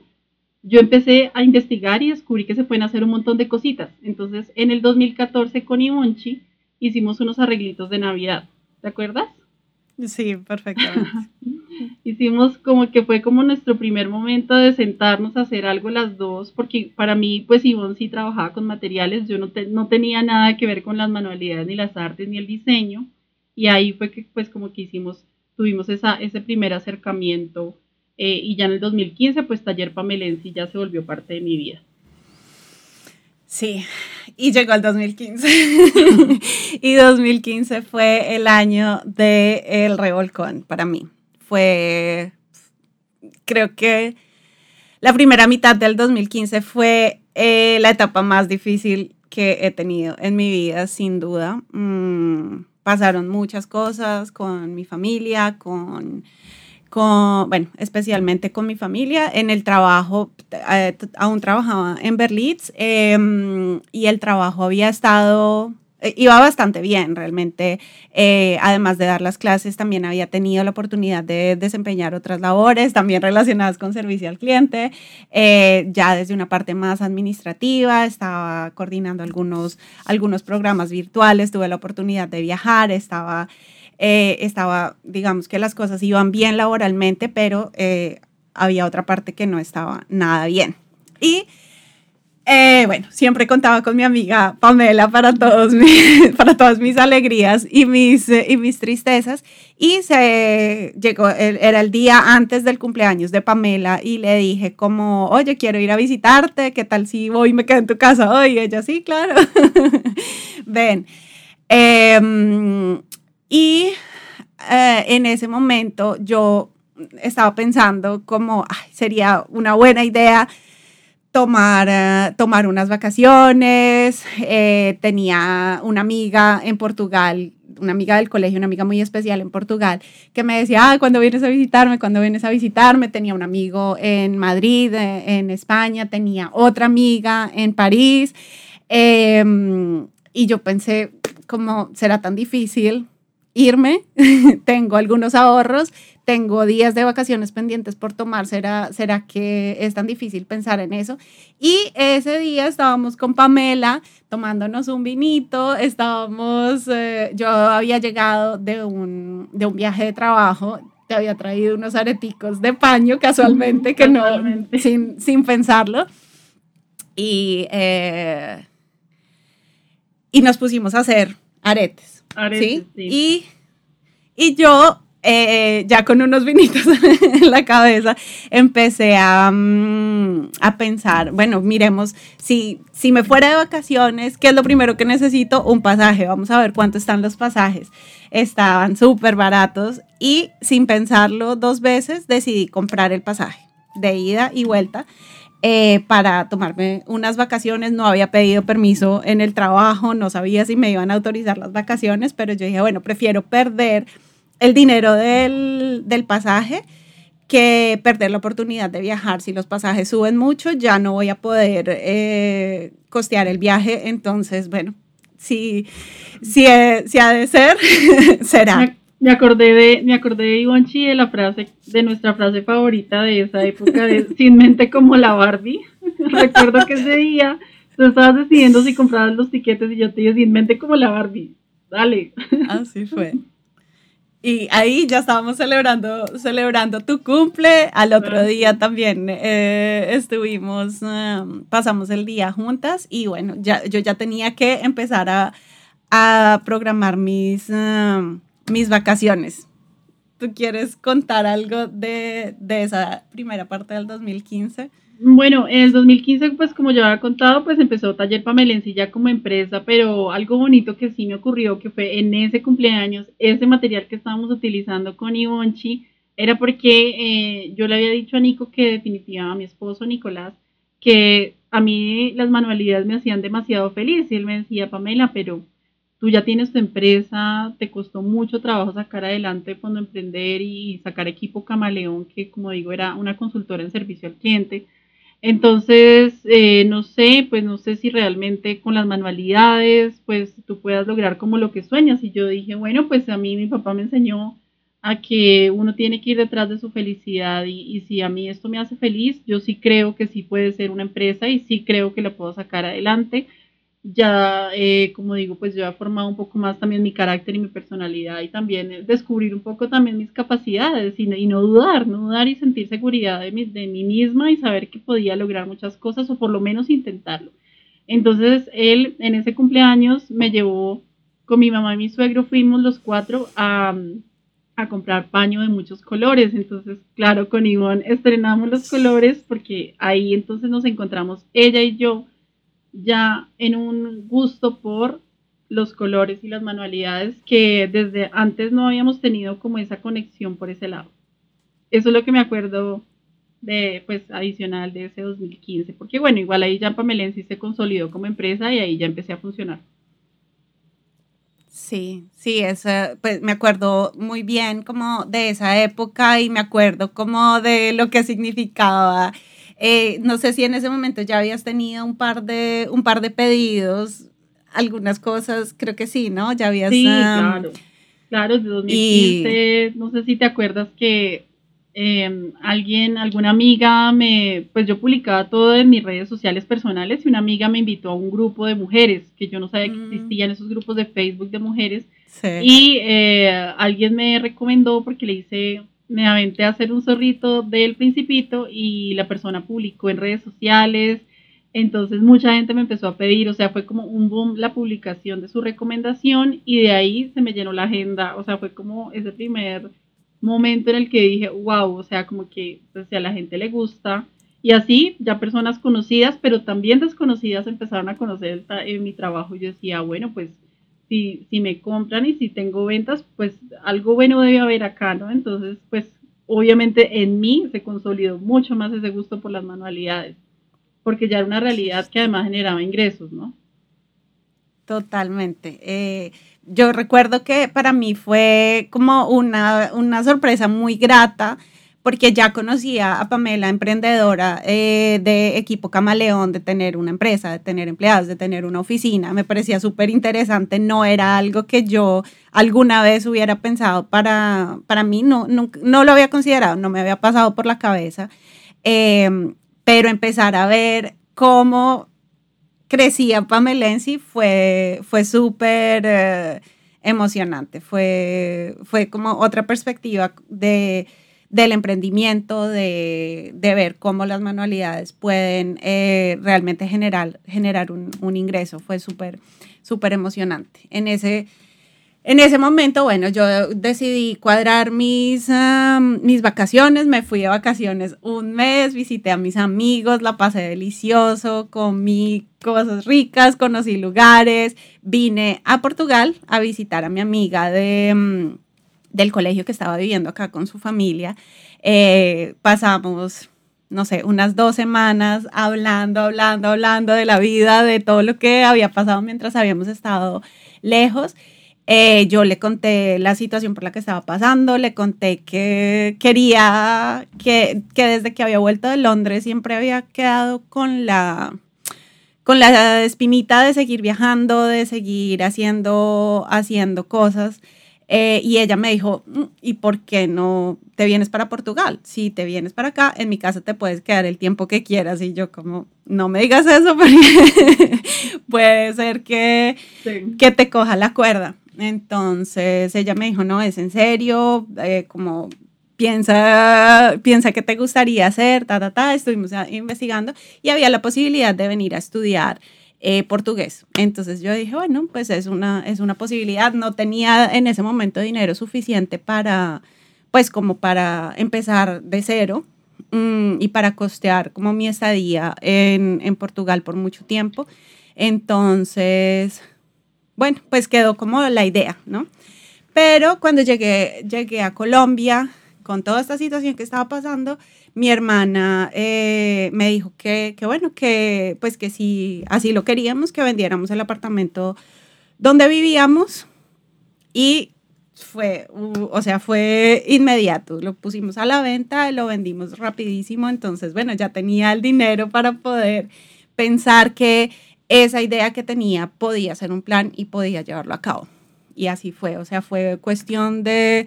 yo empecé a investigar y descubrí que se pueden hacer un montón de cositas. Entonces, en el 2014 con Ivonchi hicimos unos arreglitos de Navidad. ¿Te acuerdas? Sí, perfectamente. hicimos como que fue como nuestro primer momento de sentarnos a hacer algo las dos, porque para mí, pues Ivonne sí trabajaba con materiales, yo no, no tenía nada que ver con las manualidades, ni las artes, ni el diseño, y ahí fue que pues como que hicimos, tuvimos esa, ese primer acercamiento eh, y ya en el 2015, pues Taller Pamelensi ya se volvió parte de mi vida. Sí, y llegó el 2015. y 2015 fue el año del el revolcón para mí. Fue, creo que la primera mitad del 2015 fue eh, la etapa más difícil que he tenido en mi vida, sin duda. Mm, pasaron muchas cosas con mi familia, con con, bueno, especialmente con mi familia. En el trabajo, eh, aún trabajaba en Berlitz em, y el trabajo había estado, iba bastante bien realmente. Eh, además de dar las clases, también había tenido la oportunidad de desempeñar otras labores, también relacionadas con servicio al cliente, ya desde una parte más administrativa, estaba coordinando algunos, algunos programas virtuales, tuve la oportunidad de viajar, estaba... Eh, estaba, digamos que las cosas iban bien laboralmente, pero eh, había otra parte que no estaba nada bien. Y eh, bueno, siempre contaba con mi amiga Pamela para, todos para todas mis alegrías y mis, y mis tristezas. Y se llegó, era el día antes del cumpleaños de Pamela y le dije como, oye, quiero ir a visitarte, ¿qué tal si voy y me quedo en tu casa hoy? Y ella, sí, claro. Ven. Em, y eh, en ese momento yo estaba pensando como sería una buena idea tomar, eh, tomar unas vacaciones. Eh, tenía una amiga en Portugal, una amiga del colegio, una amiga muy especial en Portugal, que me decía, ah, cuando vienes a visitarme, cuando vienes a visitarme, tenía un amigo en Madrid, en España, tenía otra amiga en París. Em, y yo pensé, ¿cómo será tan difícil irme, tengo algunos ahorros, tengo días de vacaciones pendientes por tomar, ¿será, ¿será que es tan difícil pensar en eso? Y ese día estábamos con Pamela tomándonos un vinito, estábamos, eh, yo había llegado de un, de un viaje de trabajo, te había traído unos areticos de paño casualmente, que no, sin, sin pensarlo. Y, eh, y nos pusimos a hacer aretes ¿sí? Y, y yo, eh, ya con unos vinitos en la cabeza, empecé a, mm, a pensar, bueno, miremos, si, si me fuera de vacaciones, ¿qué es lo primero que necesito? Un pasaje. Vamos a ver cuánto están los pasajes. Estaban súper baratos y sin pensarlo dos veces decidí comprar el pasaje de ida y vuelta. Eh, para tomarme unas vacaciones. No había pedido permiso en el trabajo, no sabía si me iban a autorizar las vacaciones, pero yo dije, bueno, prefiero perder el dinero del, del pasaje que perder la oportunidad de viajar. Si los pasajes suben mucho, ya no voy a poder eh, costear el viaje. Entonces, bueno, si, si, si ha de ser, será. Me acordé de, me acordé de Ivonchi de la frase, de nuestra frase favorita de esa época de sin mente como la Barbie. Recuerdo que ese día tú estabas decidiendo si comprabas los tiquetes y yo te dije sin mente como la Barbie. Dale. Así fue. Y ahí ya estábamos celebrando, celebrando tu cumple. Al otro día también eh, estuvimos, um, pasamos el día juntas y bueno, ya, yo ya tenía que empezar a, a programar mis, um, mis vacaciones. ¿Tú quieres contar algo de, de esa primera parte del 2015? Bueno, en el 2015, pues como ya había contado, pues empezó Taller Pamelencilla como empresa, pero algo bonito que sí me ocurrió, que fue en ese cumpleaños, ese material que estábamos utilizando con Ivonchi, era porque eh, yo le había dicho a Nico que definitivamente a mi esposo Nicolás, que a mí las manualidades me hacían demasiado feliz y él me decía, Pamela, pero tú ya tienes tu empresa, te costó mucho trabajo sacar adelante cuando emprender y sacar equipo Camaleón, que como digo era una consultora en servicio al cliente entonces, eh, no sé, pues no sé si realmente con las manualidades, pues tú puedas lograr como lo que sueñas. Y yo dije, bueno, pues a mí mi papá me enseñó a que uno tiene que ir detrás de su felicidad y, y si a mí esto me hace feliz, yo sí creo que sí puede ser una empresa y sí creo que la puedo sacar adelante ya, eh, como digo, pues yo he formado un poco más también mi carácter y mi personalidad y también descubrir un poco también mis capacidades y, no dudar, no dudar y sentir seguridad de, de mí misma y saber que podía lograr muchas cosas o por lo menos intentarlo. Entonces, él en ese cumpleaños me llevó con mi mamá y mi suegro, fuimos los cuatro a, a comprar paño de muchos colores. Entonces, claro, con Ivonne estrenamos los colores porque ahí entonces nos encontramos ella y yo ya en un gusto por los colores y las manualidades que desde antes no habíamos tenido como esa conexión por ese lado. Eso es lo que me acuerdo de, pues, adicional de ese 2015, porque bueno, igual ahí ya Pamelensi se consolidó como empresa y ahí ya empecé a funcionar. Sí, sí, eso, pues me acuerdo muy bien como de esa época y me acuerdo como de lo que significaba eh, no sé si en ese momento ya habías tenido un par de, un par de pedidos, algunas cosas, creo que sí, ¿no? Ya habías... Sí, claro. Claro, de 2015, no sé si te acuerdas que em, alguien, alguna amiga me, pues yo publicaba todo en mis redes sociales personales y una amiga me invitó a un grupo de mujeres, que yo no sabía que mm. existían esos grupos de Facebook de mujeres. Sí. Y eh, alguien me recomendó porque le hice me aventé a hacer un zorrito del principito y la persona publicó en redes sociales. Entonces mucha gente me empezó a pedir, o sea, fue como un boom la publicación de su recomendación y de ahí se me llenó la agenda, o sea, fue como ese primer momento en el que dije, wow, o sea, como que pues, a la gente le gusta. Y así ya personas conocidas, pero también desconocidas empezaron a conocer en mi trabajo. Yo decía, bueno, pues si, si me compran y si tengo ventas, pues algo bueno debe haber acá, ¿no? Entonces, pues obviamente en mí se consolidó mucho más ese gusto por las manualidades, porque ya era una realidad que además generaba ingresos, ¿no? Totalmente. Eh, yo recuerdo que para mí fue como una, una sorpresa muy grata porque ya conocía a Pamela, emprendedora eh, de equipo Camaleón, de tener una empresa, de tener empleados, de tener una oficina. Me parecía súper interesante, no era algo que yo alguna vez hubiera pensado para, para mí, no, no, lo había considerado, no me había pasado por la cabeza, em, pero empezar a ver cómo crecía Pamelensi fue, fue súper... Eh, emocionante, fue, fue como otra perspectiva de del emprendimiento, de, ver cómo las manualidades pueden eh, realmente generar, generar un, ingreso. Fue súper, súper emocionante. En ese, en ese momento, bueno, yo decidí cuadrar mis, mis vacaciones, me fui de vacaciones un mes, visité a mis amigos, la pasé delicioso, comí cosas ricas, conocí lugares, vine a Portugal a visitar a mi amiga de mm, del colegio que estaba viviendo acá con su familia. Eh, pasamos, no sé, unas dos semanas hablando, hablando, hablando de la vida, de todo lo que había pasado mientras habíamos estado lejos. Eh, yo le conté la situación por la que estaba pasando, le conté que quería, que, que desde que había vuelto de Londres siempre había quedado con la, con la espinita de seguir viajando, de seguir haciendo, haciendo cosas. Eh, y ella me dijo, mm, ¿y por qué no te vienes para Portugal? Si te vienes para acá, en mi casa te puedes quedar el tiempo que quieras. Y yo como, no me digas eso porque puede ser que, que te coja la cuerda. Entonces ella me dijo, no, es en serio, eh, como piensa, piensa que te gustaría hacer, ta, ta, ta. Estuvimos investigando y había la posibilidad de venir a estudiar eh, portugués. Entonces yo dije, bueno, pues es una, es una posibilidad. No tenía en ese momento dinero suficiente para, pues como para empezar de cero mm, y para costear como mi estadía en, en Portugal por mucho tiempo. Entonces, bueno, pues quedó como la idea, ¿no? Pero cuando llegué, llegué a Colombia, con toda esta situación que estaba pasando, mi hermana eh, me dijo que, que, bueno, que pues que si así lo queríamos, que vendiéramos el apartamento donde vivíamos. Y fue, o sea, fue inmediato, lo pusimos a la venta, lo vendimos rapidísimo, entonces, bueno, ya tenía el dinero para poder pensar que esa idea que tenía podía ser un plan y podía llevarlo a cabo. Y así fue, o sea, fue cuestión de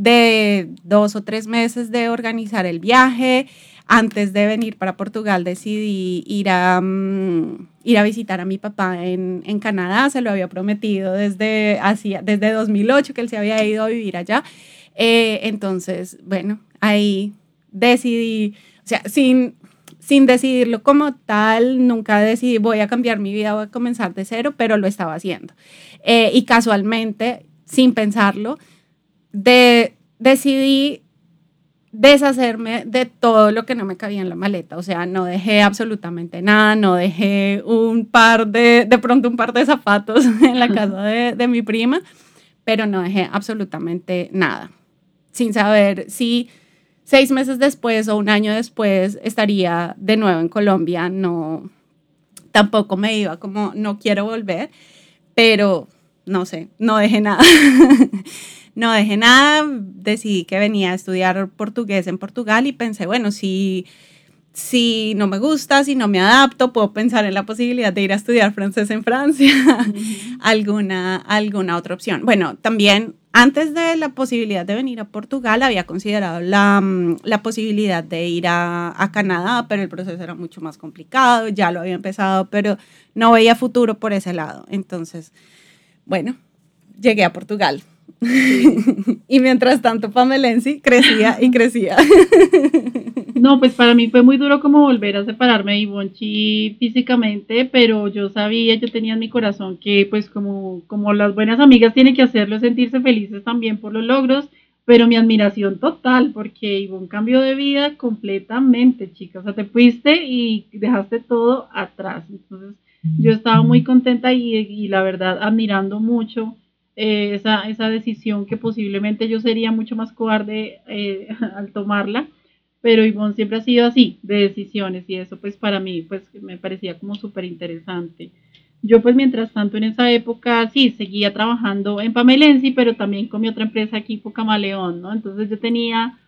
de dos o tres meses de organizar el viaje. Antes de venir para Portugal decidí ir a, mm, ir a visitar a mi papá en, en, Canadá. Se lo había prometido desde, hacia, desde 2008 que él se había ido a vivir allá. Eh, entonces, bueno, ahí decidí, o sea, sin, sin decidirlo como tal, nunca decidí voy a cambiar mi vida, voy a comenzar de cero, pero lo estaba haciendo. Eh, y casualmente, sin pensarlo, de, decidí deshacerme de todo lo que no me cabía en la maleta. O sea, no dejé absolutamente nada, no dejé un par de, de pronto un par de zapatos en la casa de, de mi prima, pero no dejé absolutamente nada, sin saber si seis meses después o un año después estaría de nuevo en Colombia. No, tampoco me iba como, no quiero volver, pero no sé, no dejé nada. no dejé nada, decidí que venía a estudiar portugués en Portugal y pensé, bueno, si, si no me gusta, si no me adapto, puedo pensar en la posibilidad de ir a estudiar francés en Francia, alguna, alguna otra opción. Bueno, también antes de la posibilidad de venir a Portugal había considerado la, mm, la posibilidad de ir a, a, Canadá, pero el proceso era mucho más complicado, ya lo había empezado, pero no veía futuro por ese lado. Entonces, bueno, llegué a Portugal. y mientras tanto Pamelensi crecía y crecía. no, pues para mí fue muy duro como volver a separarme de Ivonchi físicamente, pero yo sabía, yo tenía en mi corazón que pues como, como las buenas amigas tienen que hacerlo, sentirse felices también por los logros, pero mi admiración total, porque Ivonne cambió de vida completamente, chicas. O sea, te fuiste y dejaste todo atrás. Entonces, yo estaba muy contenta y, y la verdad admirando mucho eh, esa, esa, decisión que posiblemente yo sería mucho más cobarde eh, al tomarla, pero Ivonne siempre ha sido así, de decisiones, y eso pues para mí pues me parecía como súper interesante. Yo pues mientras tanto en esa época sí, seguía trabajando en Pamelensi, pero también con mi otra empresa, Equipo Camaleón, ¿no? Entonces yo tenía,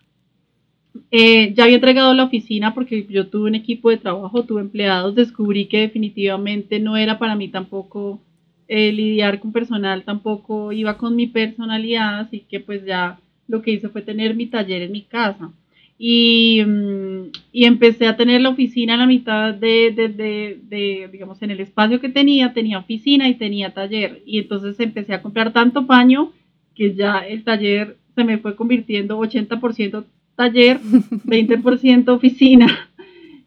eh, ya había entregado la oficina porque yo tuve un equipo de trabajo, tuve empleados, descubrí que definitivamente no era para mí tampoco eh, lidiar con personal tampoco iba con mi personalidad, así que pues ya lo que hice fue tener mi taller en mi casa. Y, mm, y empecé a tener la oficina a la mitad de, de, de, de, digamos, en el espacio que tenía, tenía oficina y tenía taller. Y entonces empecé a comprar tanto paño que ya el taller se me fue convirtiendo 80% taller, 20% oficina.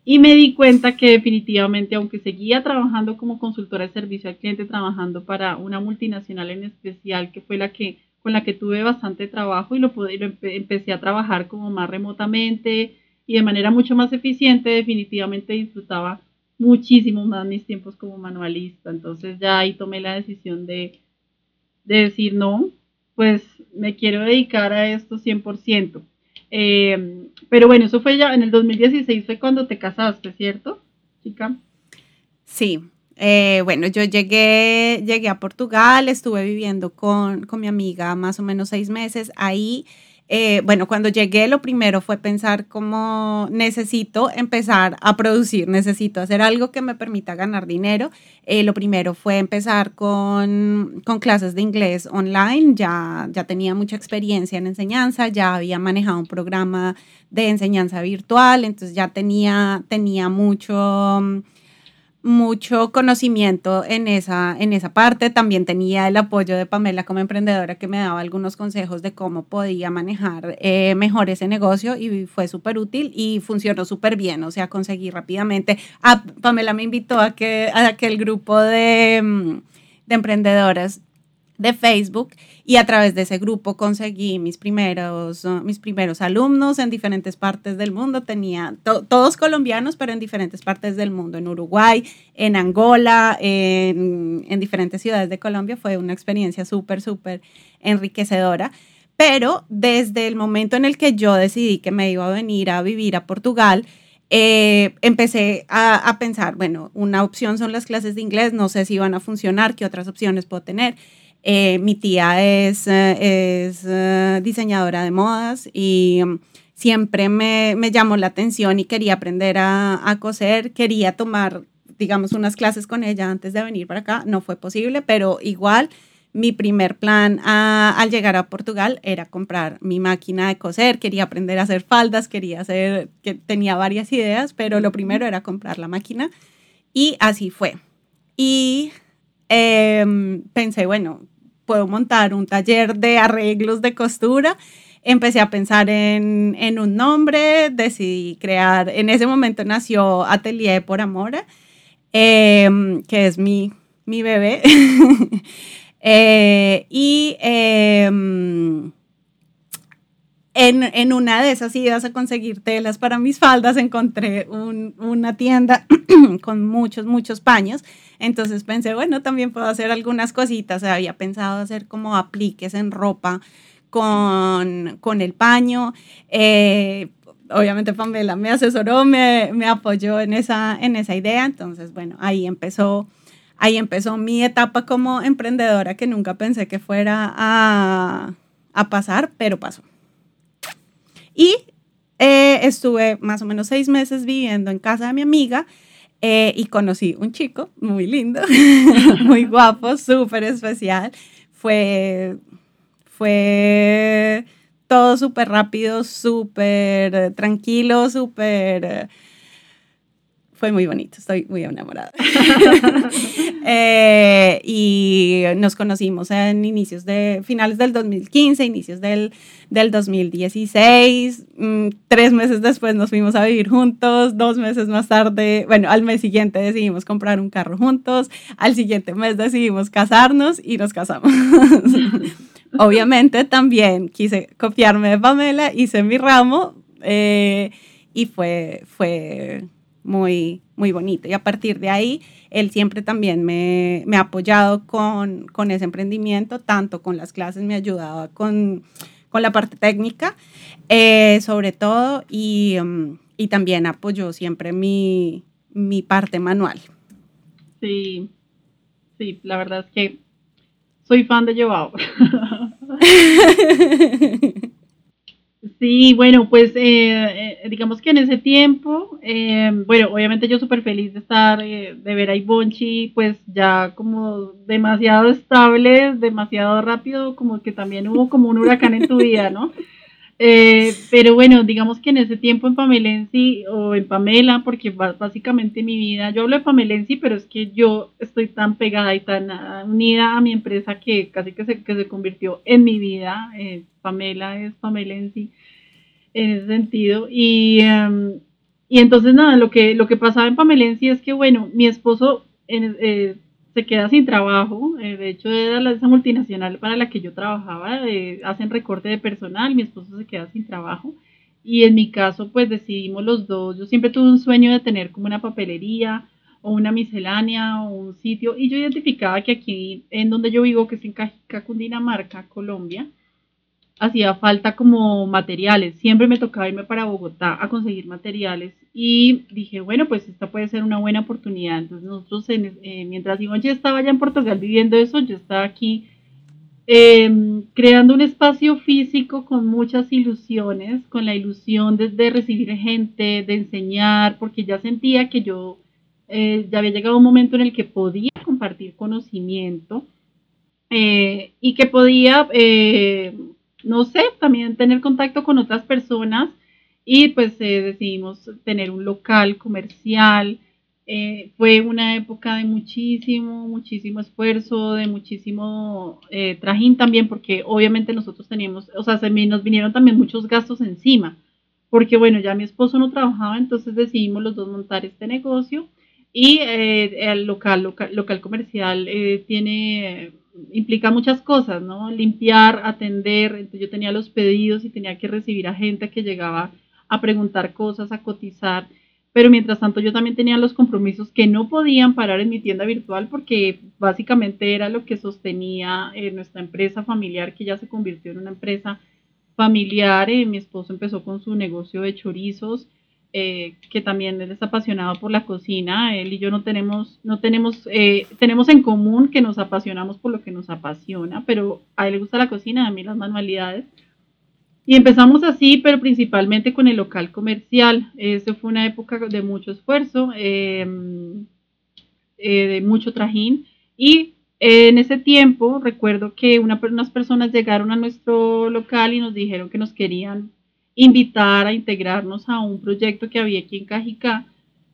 Y me di cuenta que definitivamente, aunque seguía trabajando como consultora de servicio al cliente, trabajando para una multinacional en especial, que fue la que con la que tuve bastante trabajo y lo, pude, lo empecé a trabajar como más remotamente y de manera mucho más eficiente, definitivamente disfrutaba muchísimo más mis tiempos como manualista. Entonces ya ahí tomé la decisión de, de decir, no, pues me quiero dedicar a esto 100%. Eh, pero bueno, eso fue ya en el 2016, fue cuando te casaste, ¿cierto, chica? Sí. Eh, bueno, yo llegué, llegué a Portugal, estuve viviendo con, con mi amiga más o menos seis meses. Ahí eh, bueno, cuando llegué lo primero fue pensar cómo necesito empezar a producir, necesito hacer algo que me permita ganar dinero. Eh, lo primero fue empezar con, con, clases de inglés online, ya, ya tenía mucha experiencia en enseñanza, ya había manejado un programa de enseñanza virtual, entonces ya tenía, tenía mucho mucho conocimiento en esa, en esa parte. También tenía el apoyo de Pamela como emprendedora que me daba algunos consejos de cómo podía manejar eh, mejor ese negocio y fue súper útil y funcionó súper bien. O sea, conseguí rápidamente. Ah, Pamela me invitó a que, a aquel grupo de, mm, de emprendedoras de Facebook y a través de ese grupo conseguí mis primeros, uh, mis primeros alumnos en diferentes partes del mundo. Tenía todos colombianos, pero en diferentes partes del mundo, en Uruguay, en Angola, en, en diferentes ciudades de Colombia. Fue una experiencia súper, súper enriquecedora. Pero desde el momento en el que yo decidí que me iba a venir a vivir a Portugal, eh, empecé a, pensar, bueno, una opción son las clases de inglés, no sé si van a funcionar, qué otras opciones puedo tener. Eh, mi tía es, eh, es eh, diseñadora de modas y um, siempre me, me, llamó la atención y quería aprender a, a, coser, quería tomar, digamos, unas clases con ella antes de venir para acá. No fue posible, pero igual mi primer plan a, al llegar a Portugal era comprar mi máquina de coser, quería aprender a hacer faldas, quería hacer, que tenía varias ideas, pero lo primero era comprar la máquina y así fue. Y eh, pensé, bueno, puedo montar un taller de arreglos de costura. Empecé a pensar en, en un nombre, decidí crear, en ese momento nació Atelier por Amor, eh, que es mi, mi bebé. eh, y eh, en, una de esas idas a conseguir telas para mis faldas encontré un, una tienda con muchos, muchos paños. Entonces pensé, bueno, también puedo hacer algunas cositas. Había pensado hacer como apliques en ropa con, con el paño. Eh, obviamente Pamela me asesoró, me, me, apoyó en esa, en esa idea. Entonces, bueno, ahí empezó, ahí empezó mi etapa como emprendedora que nunca pensé que fuera a pasar, pero pasó. Y eh, estuve más o menos seis meses viviendo en casa de mi amiga eh, y conocí un chico muy lindo, muy guapo, súper especial. Fue, fue todo súper rápido, súper tranquilo, súper fue muy bonito, estoy muy enamorada. eh, y nos conocimos en inicios de, finales del 2015, inicios del, del 2016. Mm, tres meses después nos fuimos a vivir juntos, dos meses más tarde, bueno, al mes siguiente decidimos comprar un carro juntos, al siguiente mes decidimos casarnos y nos casamos. Obviamente también quise copiarme de Pamela, hice mi ramo eh, y fue, fue muy, muy bonito. Y a partir de ahí, él siempre también me, me ha apoyado con, con, ese emprendimiento, tanto con las clases, me ayudaba con, con la parte técnica, eh, sobre todo, y, um, y, también apoyó siempre mi, mi parte manual. Sí, sí, la verdad es que soy fan de Joao. Sí, bueno, pues eh, eh, digamos que en ese tiempo, eh, bueno, obviamente yo súper feliz de estar, eh, de ver a Ivonchi, pues ya como demasiado estable, demasiado rápido, como que también hubo como un huracán en tu vida, ¿no? Eh, pero bueno, digamos que en ese tiempo en Pamelensi o en Pamela, porque básicamente mi vida, yo hablo de Pamelensi, pero es que yo estoy tan pegada y tan unida a mi empresa que casi que se, que se convirtió en mi vida. Eh, Pamela es Pamelensi en ese sentido. Y, um, y entonces nada, lo que, lo que pasaba en Pamelensi es que, bueno, mi esposo... En, eh, se queda sin trabajo. Eh, de hecho, era esa multinacional para la que yo trabajaba, eh, hacen recorte de personal, mi esposo se queda sin trabajo. Y en mi caso, pues decidimos los dos. Yo siempre tuve un sueño de tener como una papelería o una miscelánea o un sitio. Y yo identificaba que aquí, en donde yo vivo, que es en Cajica, Cundinamarca, Colombia, hacía falta como materiales. Siempre me tocaba irme para Bogotá a conseguir materiales y dije, bueno, pues esta puede ser una buena oportunidad. Entonces nosotros, eh, mientras Ivonne ya estaba allá en Portugal viviendo eso, yo estaba aquí eh, creando un espacio físico con muchas ilusiones, con la ilusión de, recibir gente, de enseñar, porque ya sentía que yo eh, ya había llegado un momento en el que podía compartir conocimiento eh, y que podía no sé, también tener contacto con otras personas y pues eh, decidimos tener un local comercial. Eh, fue una época de muchísimo, muchísimo esfuerzo, de muchísimo eh, trajín también, porque obviamente nosotros teníamos, o sea, se nos vinieron también muchos gastos encima, porque bueno, ya mi esposo no trabajaba, entonces decidimos los dos montar este negocio y el local, local, local comercial tiene, implica muchas cosas, ¿no? Limpiar, atender, entonces yo tenía los pedidos y tenía que recibir a gente que llegaba a preguntar cosas, a cotizar pero mientras tanto yo también tenía los compromisos que no podían parar en mi tienda virtual porque básicamente era lo que sostenía eh, nuestra empresa familiar que ya se convirtió en una empresa familiar. Eh, mi esposo empezó con su negocio de chorizos, eh, que también él es apasionado por la cocina. Él y yo no tenemos, no tenemos, tenemos en común que nos apasionamos por lo que nos apasiona, pero a él le gusta la cocina, a mí las manualidades. Y empezamos así, pero principalmente con el local comercial. Eso fue una época de mucho esfuerzo, em, eh, de mucho trajín. Y en ese tiempo recuerdo que unas personas llegaron a nuestro local y nos dijeron que nos querían invitar a integrarnos a un proyecto que había aquí en Cajicá,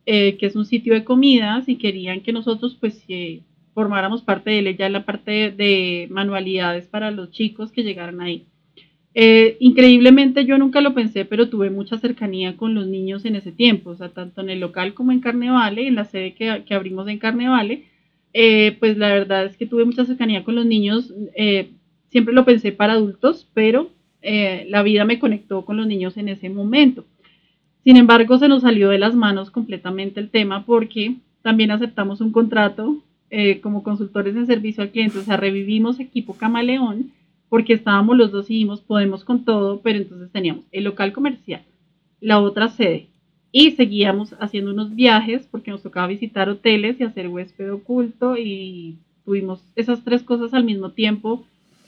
eh, que es un sitio de comidas y querían que nosotros pues formáramos parte de él. Ya en la parte de manualidades para los chicos que llegaran ahí. Eh, increíblemente yo nunca lo pensé, pero tuve mucha cercanía con los niños en ese tiempo, o sea, tanto en el local como en Carnevale, en la sede que, abrimos en Carnevale, eh, pues la verdad es que tuve mucha cercanía con los niños, eh, siempre lo pensé para adultos, pero la vida me conectó con los niños en ese momento. Sin embargo, se nos salió de las manos completamente el tema porque también aceptamos un contrato como consultores en servicio al cliente, o sea, revivimos equipo Camaleón porque estábamos los dos y dijimos, podemos con todo, pero entonces teníamos el local comercial, la otra sede, y seguíamos haciendo unos viajes porque nos tocaba visitar hoteles y hacer huésped oculto y tuvimos esas tres cosas al mismo tiempo,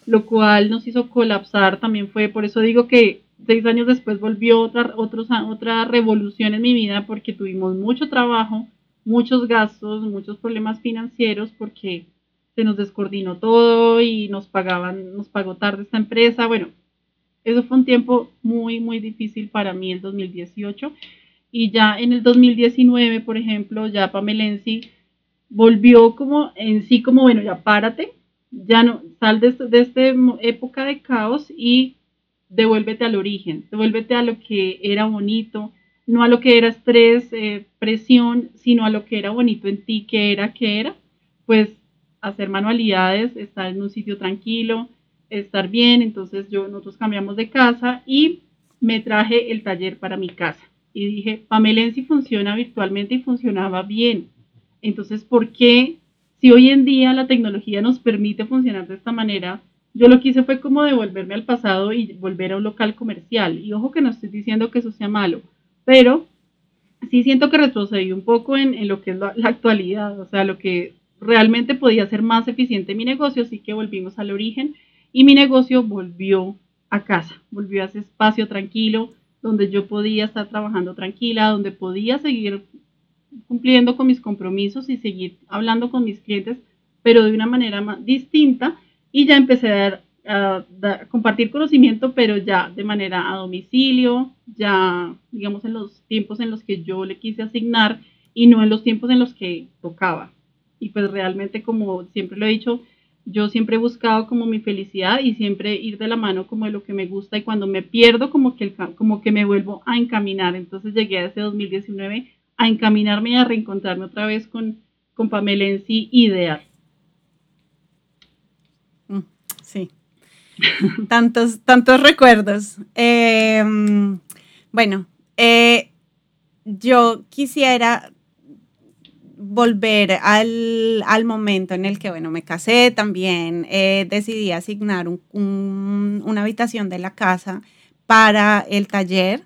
lo cual nos hizo colapsar, también fue, por eso digo que seis años después volvió otra, otra revolución en mi vida porque tuvimos mucho trabajo, muchos gastos, muchos problemas financieros porque se nos descoordinó todo y nos pagaban, nos pagó tarde esta empresa. Bueno, eso fue un tiempo muy, muy difícil para mí el 2018. Y ya en el 2019, por ejemplo, ya Pamelensi volvió como en sí, como bueno, ya párate, ya no, sal de, de esta época de caos y devuélvete al origen, devuélvete a lo que era bonito, no a lo que era estrés, eh, presión, sino a lo que era bonito en ti, que era, que era, pues hacer manualidades, estar en un sitio tranquilo, estar bien. Entonces yo, nosotros cambiamos de casa y me traje el taller para mi casa. Y dije, Pamelensi funciona virtualmente y funcionaba bien. Entonces, ¿por qué si hoy en día la tecnología nos permite funcionar de esta manera? Yo lo que hice fue como devolverme al pasado y volver a un local comercial. Y ojo que no estoy diciendo que eso sea malo, pero sí siento que retrocedí un poco en, lo que es la, la, actualidad, o sea, lo que realmente podía ser más eficiente mi negocio, así que volvimos al origen y mi negocio volvió a casa, volvió a ese espacio tranquilo donde yo podía estar trabajando tranquila, donde podía seguir cumpliendo con mis compromisos y seguir hablando con mis clientes, pero de una manera más distinta. Y ya empecé a, a compartir conocimiento, pero ya de manera a domicilio, ya digamos en los tiempos en los que yo le quise asignar y no en los tiempos en los que tocaba. Y pues realmente como siempre lo he dicho, yo siempre he buscado como mi felicidad y siempre ir de la mano como de lo que me gusta. Y cuando me pierdo como que, como que me vuelvo a encaminar. Entonces llegué a ese 2019 a encaminarme a reencontrarme otra vez con, con Pamela en sí ideal. Mm, sí. tantos, tantos recuerdos. Em, bueno, eh, yo quisiera volver al, momento en el que, bueno, me casé también, eh, decidí asignar una habitación de la casa para el taller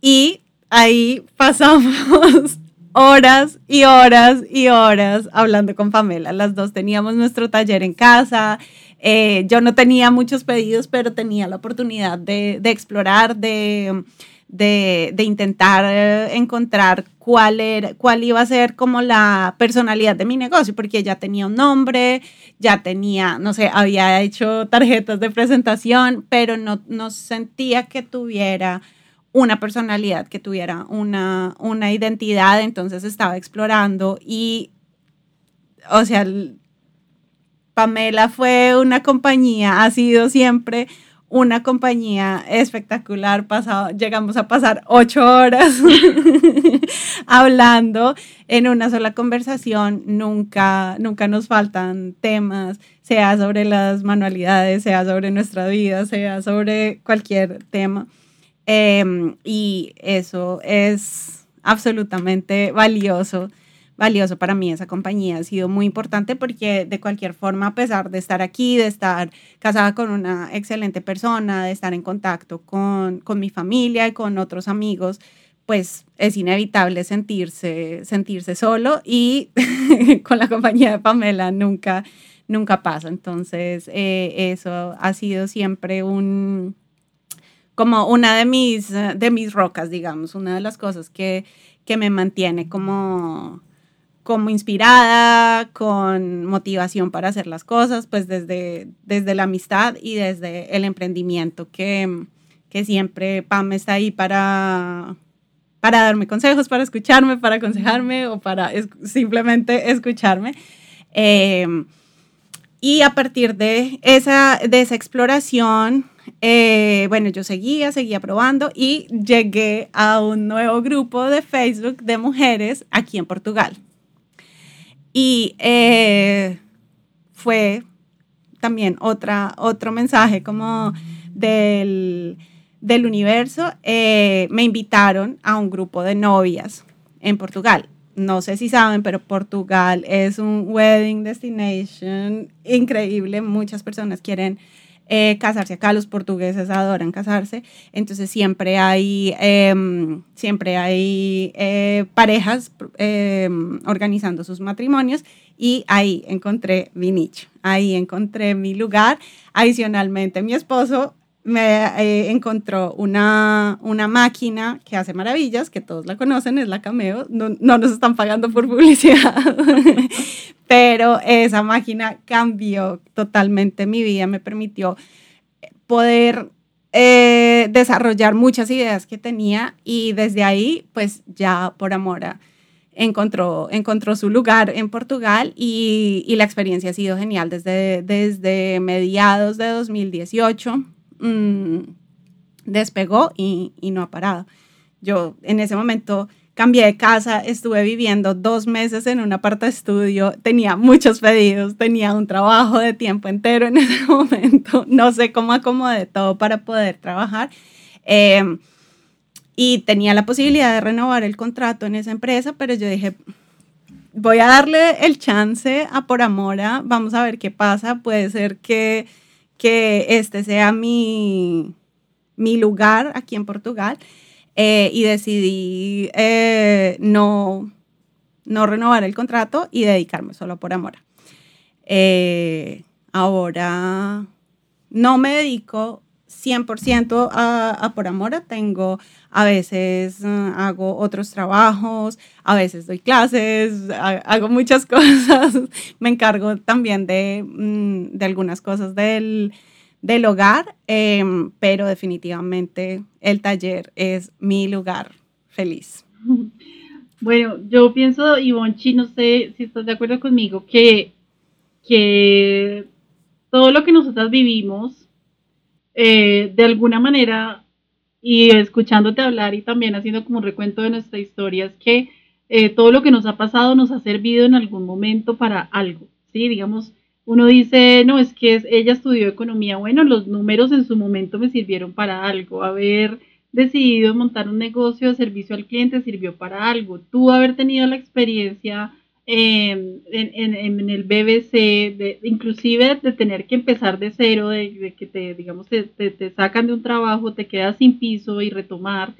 y ahí pasamos horas y horas y horas hablando con Pamela. Las dos teníamos nuestro taller en casa. Eh, yo no tenía muchos pedidos, pero tenía la oportunidad de, de explorar, de de, intentar eh, encontrar cuál, era, cuál iba a ser como la personalidad de mi negocio, porque ya tenía un nombre, ya tenía, no sé, había hecho tarjetas de presentación, pero no, no sentía que tuviera una personalidad, que tuviera una, una identidad, entonces estaba explorando y, o sea, Pamela fue una compañía, ha sido siempre una compañía espectacular. Pasado, llegamos a pasar ocho horas hablando en una sola conversación. Nunca, nunca nos faltan temas, sea sobre las manualidades, sea sobre nuestra vida, sea sobre cualquier tema. Em, y eso es absolutamente valioso valioso para mí esa compañía. Ha sido muy importante porque de cualquier forma, a pesar de estar aquí, de estar casada con una excelente persona, de estar en contacto con, con mi familia y con otros amigos, pues es inevitable sentirse, sentirse solo y con la compañía de Pamela nunca, nunca pasa. Entonces, eh, eso ha sido siempre un como una de mis, de mis rocas, digamos, una de las cosas que, que me mantiene como, como inspirada, con motivación para hacer las cosas, pues desde, desde la amistad y desde el emprendimiento, que, que siempre Pam está ahí para, para darme consejos, para escucharme, para aconsejarme o para simplemente escucharme. Em, y a partir de esa, de esa exploración, eh, bueno, yo seguía, seguía probando y llegué a un nuevo grupo de Facebook de mujeres aquí en Portugal. Y eh, fue también otra, otro mensaje como del, del universo. Eh, me invitaron a un grupo de novias en Portugal. No sé si saben, pero Portugal es un wedding destination increíble. Muchas personas quieren eh, casarse. Acá, los portugueses adoran casarse, entonces siempre hay, em, siempre hay eh, parejas em, organizando sus matrimonios. Y ahí encontré mi nicho, ahí encontré mi lugar. Adicionalmente, mi esposo me eh, encontró una, una máquina que hace maravillas, que todos la conocen, es la Cameo, no, no nos están pagando por publicidad, pero esa máquina cambió totalmente mi vida, me permitió poder eh, desarrollar muchas ideas que tenía y desde ahí, pues ya por amor encontró, encontró su lugar en Portugal y, y, la experiencia ha sido genial desde, desde mediados de 2018. Mmm, despegó y, no ha parado. Yo en ese momento cambié de casa, estuve viviendo dos meses en un aparta estudio, tenía muchos pedidos, tenía un trabajo de tiempo entero en ese momento, no sé cómo acomodé todo para poder trabajar. Em, y tenía la posibilidad de renovar el contrato en esa empresa, pero yo dije, voy a darle el chance a Por Amora, vamos a ver qué pasa, puede ser que, que este sea mi, mi lugar aquí en Portugal. Eh, y decidí eh, no, no renovar el contrato y dedicarme solo por amor. Eh, ahora no me dedico 100% a, a, por amor, tengo a veces hago otros trabajos, a veces doy clases, hago muchas cosas, me encargo también de, mm, de algunas cosas del, del hogar, em, pero definitivamente el taller es mi lugar feliz. Bueno, yo pienso, Ivonchi, no sé si estás de acuerdo conmigo, que, que todo lo que nosotras vivimos, eh, de alguna manera, y escuchándote hablar y también haciendo como un recuento de nuestra historia, es que eh, todo lo que nos ha pasado nos ha servido en algún momento para algo, ¿sí? Digamos, uno dice, no, es que ella estudió economía. Bueno, los números en su momento me sirvieron para algo. Haber decidido montar un negocio de servicio al cliente sirvió para algo. Tú haber tenido la experiencia em, en, el BBC, inclusive de tener que empezar de cero, de, que te, digamos, te, te sacan de un trabajo, te quedas sin piso y retomar.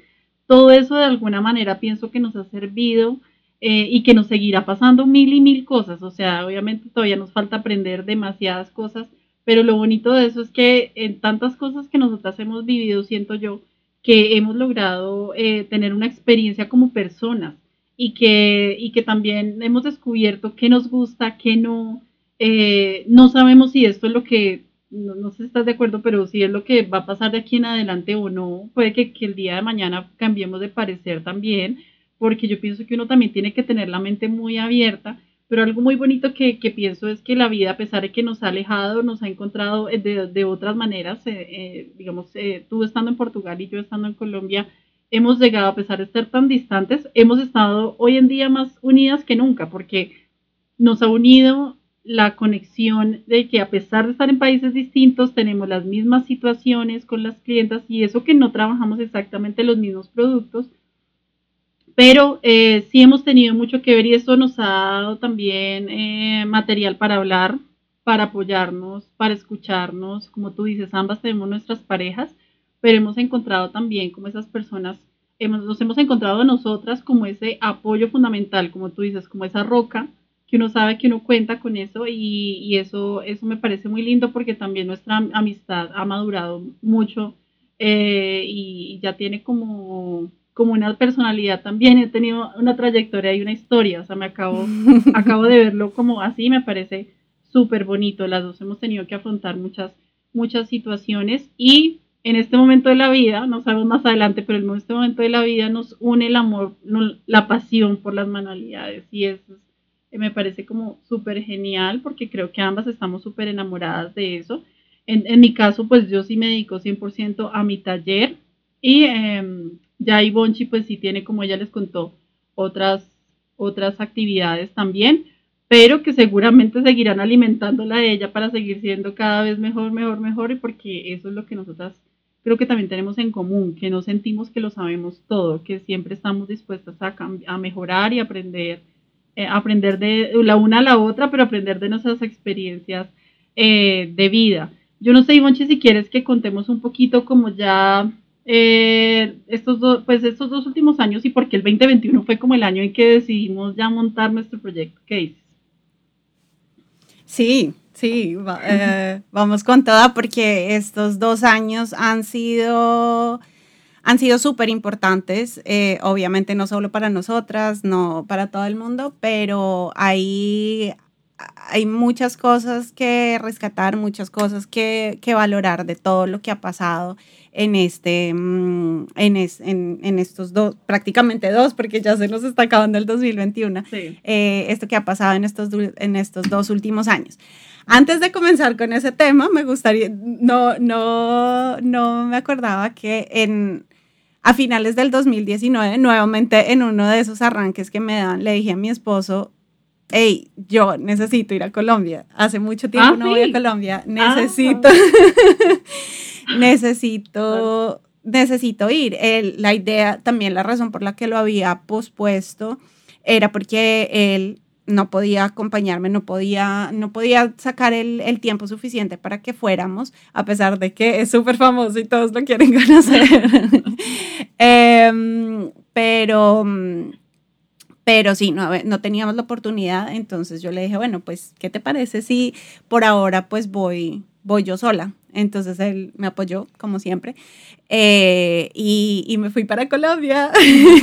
Todo eso de alguna manera pienso que nos ha servido eh, y que nos seguirá pasando mil y mil cosas. O sea, obviamente todavía nos falta aprender demasiadas cosas, pero lo bonito de eso es que en tantas cosas que nosotras hemos vivido, siento yo, que hemos logrado eh, tener una experiencia como personas y que, y que también hemos descubierto qué nos gusta, qué no. Eh, no sabemos si esto es lo que no, sé si estás de acuerdo, pero si es lo que va a pasar de aquí en adelante o no, puede que, que el día de mañana cambiemos de parecer también, porque yo pienso que uno también tiene que tener la mente muy abierta pero algo muy bonito que, que, pienso es que la vida, a pesar de que nos ha alejado, nos ha encontrado eh, de, de otras maneras, eh, eh, digamos, tú estando en Portugal y yo estando en Colombia, hemos llegado, a pesar de ser tan distantes, hemos estado hoy en día más unidas que nunca, porque nos ha unido la conexión de que a pesar de estar en países distintos, tenemos las mismas situaciones con las clientas y eso que no trabajamos exactamente los mismos productos, pero eh, sí hemos tenido mucho que ver y eso nos ha dado también eh, material para hablar, para apoyarnos, para escucharnos. Como tú dices, ambas tenemos nuestras parejas, pero hemos encontrado también como esas personas, hemos, nos hemos encontrado nosotras como ese apoyo fundamental, como tú dices, como esa roca que uno sabe que uno cuenta con eso y, eso, eso me parece muy lindo porque también nuestra amistad ha madurado mucho eh, y ya tiene como como una personalidad también, he tenido una trayectoria y una historia, o sea, me acabo, acabo de verlo como así, me parece súper bonito, las dos hemos tenido que afrontar muchas, muchas situaciones y en este momento de la vida, no sabemos más adelante, pero en este momento de la vida nos une el amor, la pasión por las manualidades y eso me parece como súper genial porque creo que ambas estamos súper enamoradas de eso. En, en, mi caso, pues yo sí me dedico 100% a mi taller y eh, ya Ivonchi pues sí tiene, como ella les contó, otras, otras actividades también, pero que seguramente seguirán alimentándola a ella para seguir siendo cada vez mejor, mejor, mejor, y porque eso es lo que nosotras creo que también tenemos en común, que no sentimos que lo sabemos todo, que siempre estamos dispuestas a, a mejorar y aprender, eh, aprender de la una a la otra, pero aprender de nuestras experiencias eh, de vida. Yo no sé, Ivonchi, si quieres que contemos un poquito como ya eh, estos, dos, pues estos dos últimos años y porque el 2021 fue como el año en que decidimos ya montar nuestro proyecto. ¿Qué dices? Sí, sí, eh, vamos con toda porque estos dos años han sido han sido súper importantes, eh, obviamente no solo para nosotras, no para todo el mundo, pero hay, hay muchas cosas que rescatar, muchas cosas que, que valorar de todo lo que ha pasado en, este, mm, en, en, estos dos, prácticamente dos, porque ya se nos está acabando el 2021, eh, esto que ha pasado en estos, en estos dos últimos años. Antes de comenzar con ese tema, me gustaría, no, no, no me acordaba que en, a finales del 2019, nuevamente en uno de esos arranques que me dan, le dije a mi esposo, hey, yo necesito ir a Colombia. Hace mucho tiempo ah, no voy a Colombia, ah, necesito... necesito, necesito ir. la idea, también la razón por la que lo había pospuesto era porque él no podía acompañarme, no podía, no podía sacar el, el tiempo suficiente para que fuéramos, a pesar de que es súper famoso y todos lo quieren conocer. Em, pero, pero sí, no, no teníamos la oportunidad, entonces yo le dije, bueno, pues, ¿qué te parece si por ahora pues voy, voy yo sola? Entonces él me apoyó, como siempre. Eh, y, me fui para Colombia.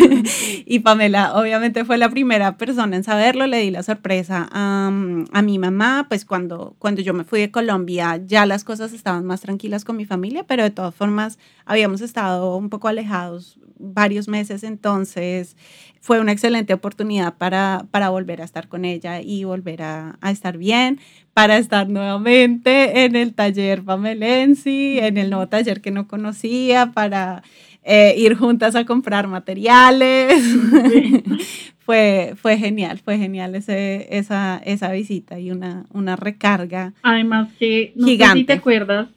y Pamela, obviamente, fue la primera persona en saberlo. Le di la sorpresa a, a, mi mamá. Pues cuando, cuando yo me fui de Colombia, ya las cosas estaban más tranquilas con mi familia, pero de todas formas habíamos estado un poco alejados varios meses. Entonces fue una excelente oportunidad para, para volver a estar con ella y volver a, a estar bien para estar nuevamente en el taller Pamelensi, en el nuevo taller que no conocía, para eh, ir juntas a comprar materiales. fue, fue genial, fue genial ese, esa, esa visita y una, una recarga. Además que no sé si te acuerdas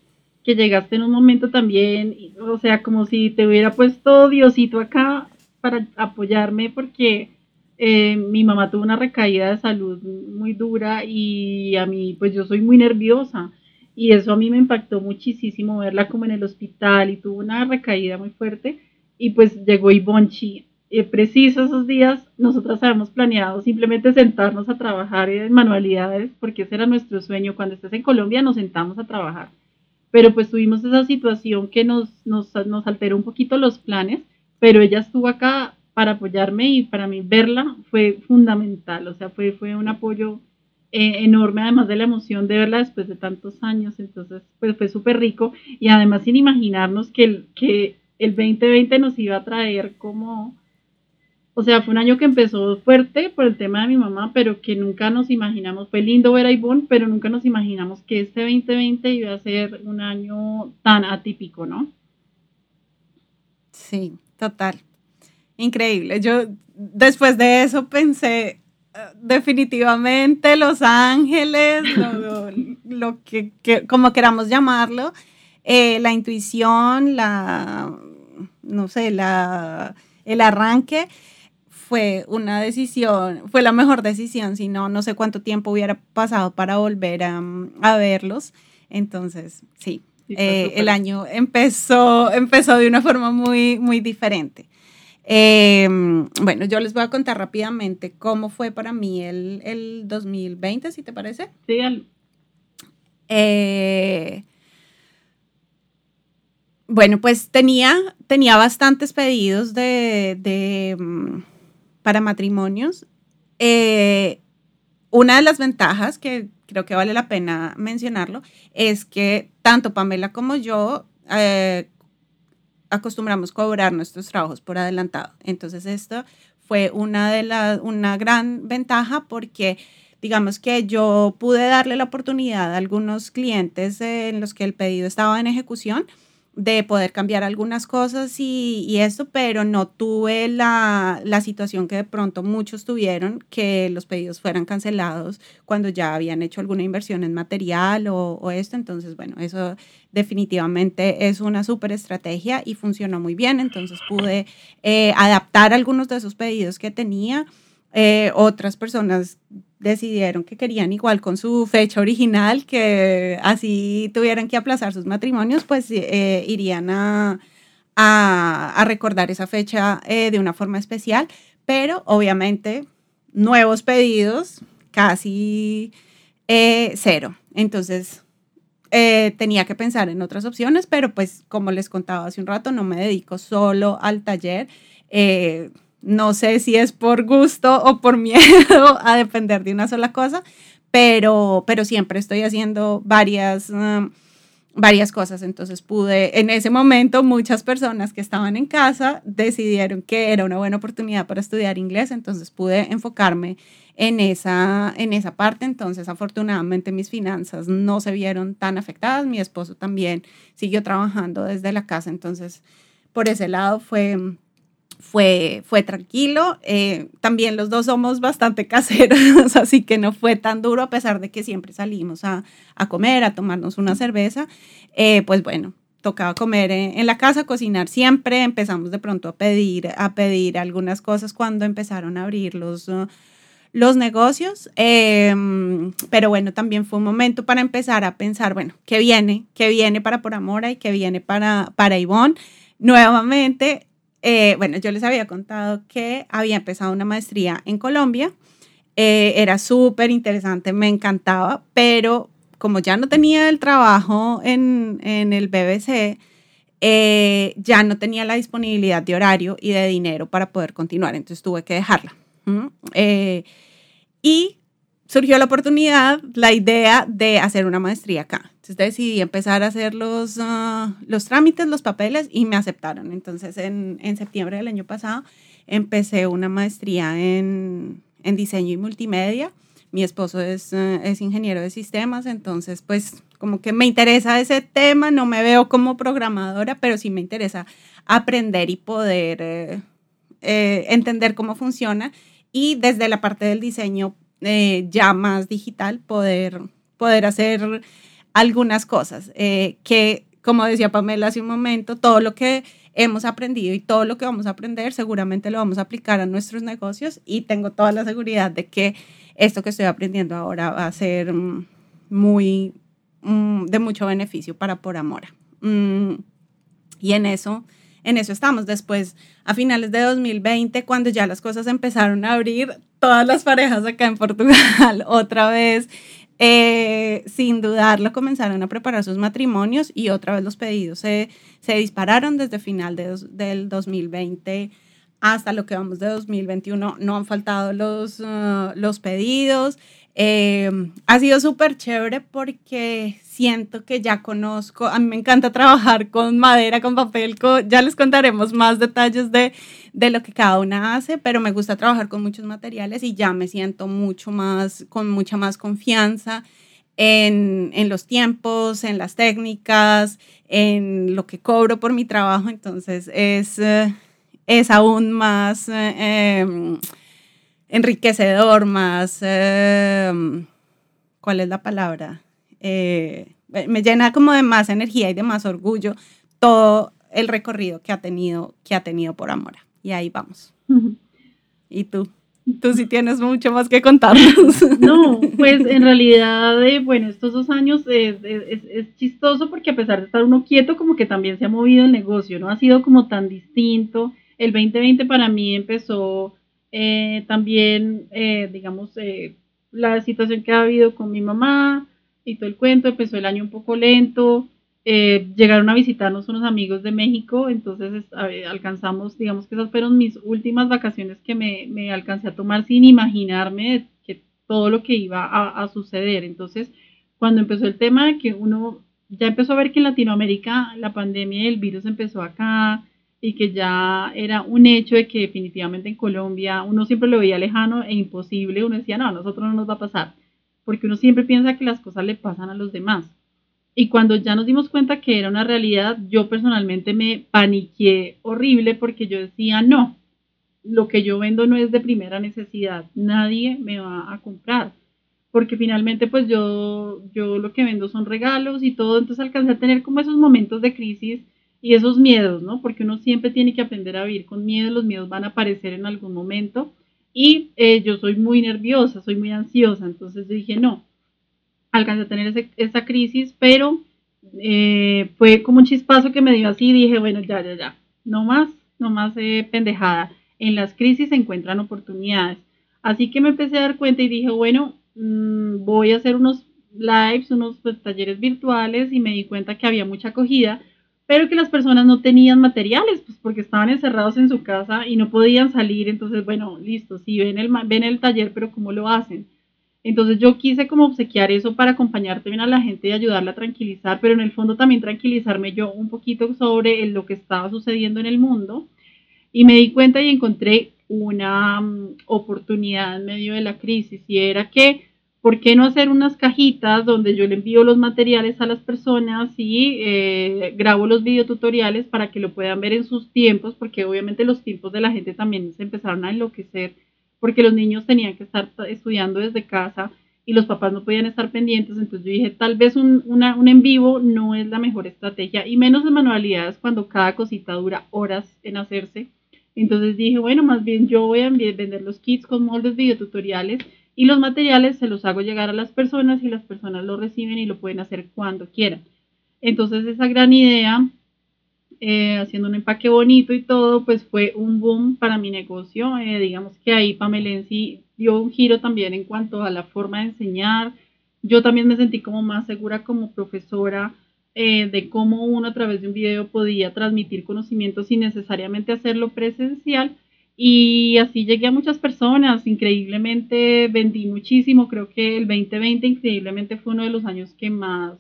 que llegaste en un momento también, o sea, como si te hubiera puesto Diosito acá para apoyarme porque eh, mi mamá tuvo una recaída de salud muy dura y a mí, pues yo soy muy nerviosa y eso a mí me impactó muchísimo verla como en el hospital y tuvo una recaída muy fuerte y pues llegó Ivonchi. Eh, preciso esos días, nosotras habíamos planeado simplemente sentarnos a trabajar en manualidades porque ese era nuestro sueño. Cuando estés en Colombia nos sentamos a trabajar. Pero pues tuvimos esa situación que nos, nos, nos alteró un poquito los planes, pero ella estuvo acá para apoyarme y para mí verla fue fundamental, o sea, fue, fue un apoyo eh, enorme, además de la emoción de verla después de tantos años, entonces pues fue súper rico y además sin imaginarnos que el, que el 2020 nos iba a traer como o sea, fue un año que empezó fuerte por el tema de mi mamá, pero que nunca nos imaginamos, fue lindo ver a Ivonne, pero nunca nos imaginamos que este 2020 iba a ser un año tan atípico, ¿no? Sí, total. Increíble. Yo después de eso pensé, definitivamente Los Ángeles, lo, que, como queramos llamarlo, eh, la intuición, la, no sé, la, el arranque fue una decisión, fue la mejor decisión, si no, no sé cuánto tiempo hubiera pasado para volver a, verlos. Entonces, sí, eh, el año empezó, empezó de una forma muy, muy diferente. Em, bueno, yo les voy a contar rápidamente cómo fue para mí el, el 2020, si te parece. Sí, eh, bueno, pues tenía, tenía bastantes pedidos de, de mm, para matrimonios. Eh, una de las ventajas que creo que vale la pena mencionarlo es que tanto Pamela como yo eh, acostumbramos cobrar nuestros trabajos por adelantado. Entonces esto fue una de las una gran ventaja porque digamos que yo pude darle la oportunidad a algunos clientes en los que el pedido estaba en ejecución de poder cambiar algunas cosas y, y eso, pero no tuve la, la, situación que de pronto muchos tuvieron, que los pedidos fueran cancelados cuando ya habían hecho alguna inversión en material o, o esto. Entonces, bueno, eso definitivamente es una súper estrategia y funcionó muy bien. Entonces pude eh, adaptar algunos de esos pedidos que tenía. Eh, otras personas decidieron que querían igual con su fecha original, que así tuvieran que aplazar sus matrimonios, pues eh, irían a, a, recordar esa fecha eh, de una forma especial, pero obviamente nuevos pedidos, casi cero. Entonces, tenía que pensar en otras opciones, pero pues como les contaba hace un rato, no me dedico solo al taller. No sé si es por gusto o por miedo a depender de una sola cosa, pero, pero siempre estoy haciendo varias, um, varias cosas. Entonces pude, en ese momento, muchas personas que estaban en casa decidieron que era una buena oportunidad para estudiar inglés, entonces pude enfocarme en esa, en esa parte. Entonces, afortunadamente, mis finanzas no se vieron tan afectadas. Mi esposo también siguió trabajando desde la casa, entonces, por ese lado fue fue, fue tranquilo. Eh, también los dos somos bastante caseros, así que no fue tan duro, a pesar de que siempre salimos a, a comer, a tomarnos una cerveza. Eh, pues bueno, tocaba comer en, la casa, cocinar siempre. Empezamos de pronto a pedir, a pedir algunas cosas cuando empezaron a abrir los, uh, los negocios. Em, pero bueno, también fue un momento para empezar a pensar, bueno, ¿qué viene? ¿Qué viene para Por Amora y qué viene para, para Ivonne? Nuevamente, eh, bueno, yo les había contado que había empezado una maestría en Colombia. Eh, era súper interesante, me encantaba, pero como ya no tenía el trabajo en, en el BBC, eh, ya no tenía la disponibilidad de horario y de dinero para poder continuar, entonces tuve que dejarla. y surgió la oportunidad, la idea de hacer una maestría acá. Entonces decidí empezar a hacer los, ah, los trámites, los papeles y me aceptaron. Entonces en, en septiembre del año pasado empecé una maestría en, en diseño y multimedia. Mi esposo es, ah, es ingeniero de sistemas, entonces pues como que me interesa ese tema, no me veo como programadora, pero sí me interesa aprender y poder eh, eh, entender cómo funciona y desde la parte del diseño eh, ya más digital poder, poder hacer algunas cosas eh, que, como decía Pamela hace un momento, todo lo que hemos aprendido y todo lo que vamos a aprender seguramente lo vamos a aplicar a nuestros negocios y tengo toda la seguridad de que esto que estoy aprendiendo ahora va a ser mm, muy mm, de mucho beneficio para Por Amora. Mm, y en eso, en eso estamos. Después, a finales de 2020, cuando ya las cosas empezaron a abrir, todas las parejas acá en Portugal otra vez, eh, sin dudarlo, comenzaron a preparar sus matrimonios y otra vez los pedidos se, se dispararon desde final de del 2020 hasta lo que vamos de 2021. No han faltado los, uh, los pedidos. Eh, ha sido súper chévere porque siento que ya conozco, a mí me encanta trabajar con madera, con papel, ya les contaremos más detalles de, de, lo que cada una hace, pero me gusta trabajar con muchos materiales y ya me siento mucho más, con mucha más confianza en, en los tiempos, en las técnicas, en lo que cobro por mi trabajo, entonces es, eh, es aún más... Eh, em, enriquecedor, más, em, ¿cuál es la palabra? Eh, me llena como de más energía y de más orgullo todo el recorrido que ha tenido, que ha tenido por Amora. Y ahí vamos. ¿Y tú? Tú sí tienes mucho más que contarnos. No, pues en realidad, eh, bueno, estos dos años es, es, chistoso porque a pesar de estar uno quieto, como que también se ha movido el negocio, ¿no? Ha sido como tan distinto. El 2020 para mí empezó eh, también, eh, digamos, eh, la situación que ha habido con mi mamá y todo el cuento, empezó el año un poco lento, llegaron a visitarnos unos amigos de México, entonces alcanzamos, digamos que esas fueron mis últimas vacaciones que me, me alcancé a tomar sin imaginarme que todo lo que iba a, a suceder. Entonces, cuando empezó el tema de que uno ya empezó a ver que en Latinoamérica la pandemia y el virus empezó acá, y que ya era un hecho de que definitivamente en Colombia uno siempre lo veía lejano e imposible, uno decía, no, a nosotros no nos va a pasar, porque uno siempre piensa que las cosas le pasan a los demás. Y cuando ya nos dimos cuenta que era una realidad, yo personalmente me paniqué horrible porque yo decía, no, lo que yo vendo no es de primera necesidad, nadie me va a comprar. Porque finalmente pues yo, yo lo que vendo son regalos y todo, entonces alcancé a tener como esos momentos de crisis y esos miedos, ¿no? Porque uno siempre tiene que aprender a vivir con miedo, los miedos van a aparecer en algún momento y eh, yo soy muy nerviosa, soy muy ansiosa, entonces dije, no, alcancé a tener esa crisis, pero eh, fue como un chispazo que me dio así dije, bueno, ya, ya, ya, no más, no más eh, pendejada. En las crisis se encuentran oportunidades. Así que me empecé a dar cuenta y dije, bueno, mm, voy a hacer unos lives, unos pues, talleres virtuales y me di cuenta que había mucha acogida pero que las personas no tenían materiales, pues porque estaban encerrados en su casa y no podían salir, entonces, bueno, listo, sí, ven el, ven el taller, pero ¿cómo lo hacen? Entonces yo quise como obsequiar eso para acompañar también a la gente y ayudarla a tranquilizar, pero en el fondo también tranquilizarme yo un poquito sobre lo que estaba sucediendo en el mundo. Y me di cuenta y encontré una mm, oportunidad en medio de la crisis y era que ¿por qué no hacer unas cajitas donde yo le envío los materiales a las personas y eh, grabo los videotutoriales para que lo puedan ver en sus tiempos? Porque obviamente los tiempos de la gente también se empezaron a enloquecer porque los niños tenían que estar estudiando desde casa y los papás no podían estar pendientes. Entonces yo dije, tal vez un, un en vivo no es la mejor estrategia y menos de manualidades cuando cada cosita dura horas en hacerse. Entonces dije, bueno, más bien yo voy a vender los kits con moldes videotutoriales y los materiales se los hago llegar a las personas y las personas lo reciben y lo pueden hacer cuando quieran. Entonces esa gran idea, eh, haciendo un empaque bonito y todo, pues fue un boom para mi negocio. Eh, digamos que ahí Pamelensi dio un giro también en cuanto a la forma de enseñar. Yo también me sentí como más segura como profesora eh, de cómo uno a través de un video podía transmitir conocimiento sin necesariamente hacerlo presencial y así llegué a muchas personas, increíblemente vendí muchísimo, creo que el 2020 increíblemente fue uno de los años que más,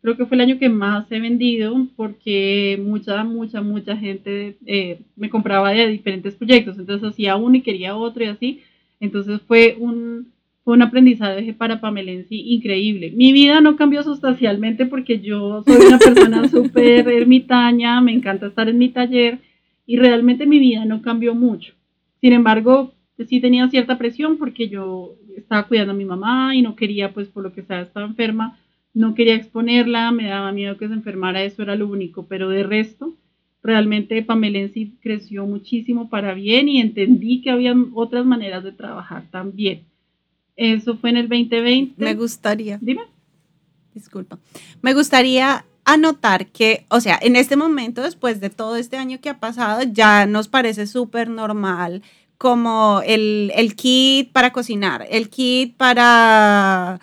creo que fue el año que más he vendido porque mucha, mucha, mucha gente eh, me compraba de diferentes proyectos, entonces hacía uno y quería otro y así, entonces fue un, fue un aprendizaje para Pamelensi increíble. Mi vida no cambió sustancialmente porque yo soy una persona súper ermitaña, me encanta estar en mi taller y realmente mi vida no cambió mucho. Sin embargo, sí tenía cierta presión porque yo estaba cuidando a mi mamá y no quería, pues por lo que sea, estaba enferma, no quería exponerla, me daba miedo que se enfermara, eso era lo único, pero de resto, realmente Pamelensi creció muchísimo para bien y entendí que había otras maneras de trabajar también. Eso fue en el 2020. Me gustaría. Dime. Disculpa. Me gustaría anotar que, o sea, en este momento, después de todo este año que ha pasado, ya nos parece súper normal como el, kit para cocinar, el kit para,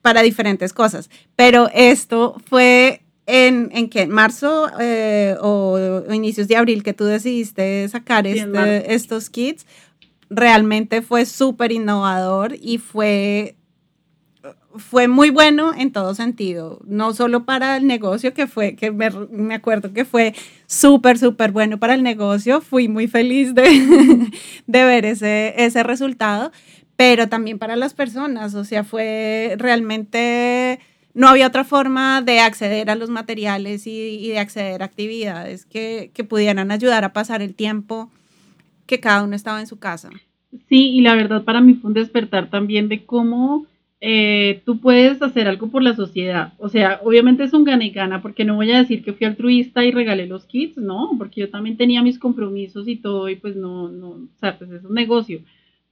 para diferentes cosas. Pero esto fue en, en en marzo eh, o, inicios de abril que tú decidiste sacar este, estos kits, realmente fue súper innovador y fue fue muy bueno en todo sentido, no solo para el negocio, que fue, que me, acuerdo que fue súper, súper bueno para el negocio, fui muy feliz de, de ver ese, ese resultado, pero también para las personas, o sea, fue realmente, no había otra forma de acceder a los materiales y, de acceder a actividades que, que pudieran ayudar a pasar el tiempo que cada uno estaba en su casa. Sí, y la verdad para mí fue un despertar también de cómo eh, tú puedes hacer algo por la sociedad. O sea, obviamente es un gana y gana, porque no voy a decir que fui altruista y regalé los kits, no, porque yo también tenía mis compromisos y todo, y pues no, no, o sea, pues es un negocio.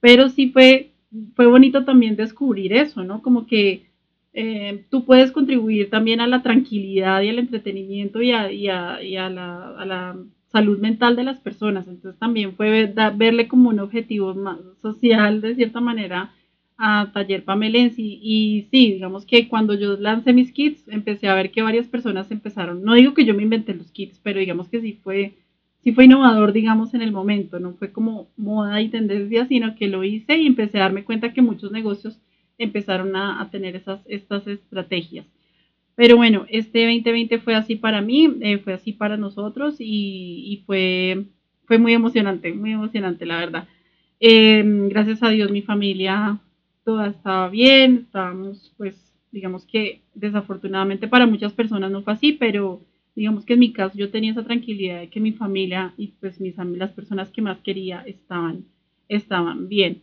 Pero sí fue, fue bonito también descubrir eso, ¿no? Como que eh, tú puedes contribuir también a la tranquilidad y al entretenimiento y a, y a, y a, la, a la, salud mental de las personas. Entonces también fue verle como un objetivo más social, de cierta manera, a Taller Pamelensi y sí, digamos que cuando yo lancé mis kits empecé a ver que varias personas empezaron, no digo que yo me inventé los kits, pero digamos que sí fue, sí fue innovador, digamos, en el momento, no fue como moda y tendencia, sino que lo hice y empecé a darme cuenta que muchos negocios empezaron a, tener esas, estas estrategias. Pero bueno, este 2020 fue así para mí, eh, fue así para nosotros y, y, fue, fue muy emocionante, muy emocionante, la verdad. Eh, gracias a Dios mi familia todo estaba bien, estábamos, pues, digamos que desafortunadamente para muchas personas no fue así, pero digamos que en mi caso yo tenía esa tranquilidad de que mi familia y pues mis, las personas que más quería estaban, estaban bien.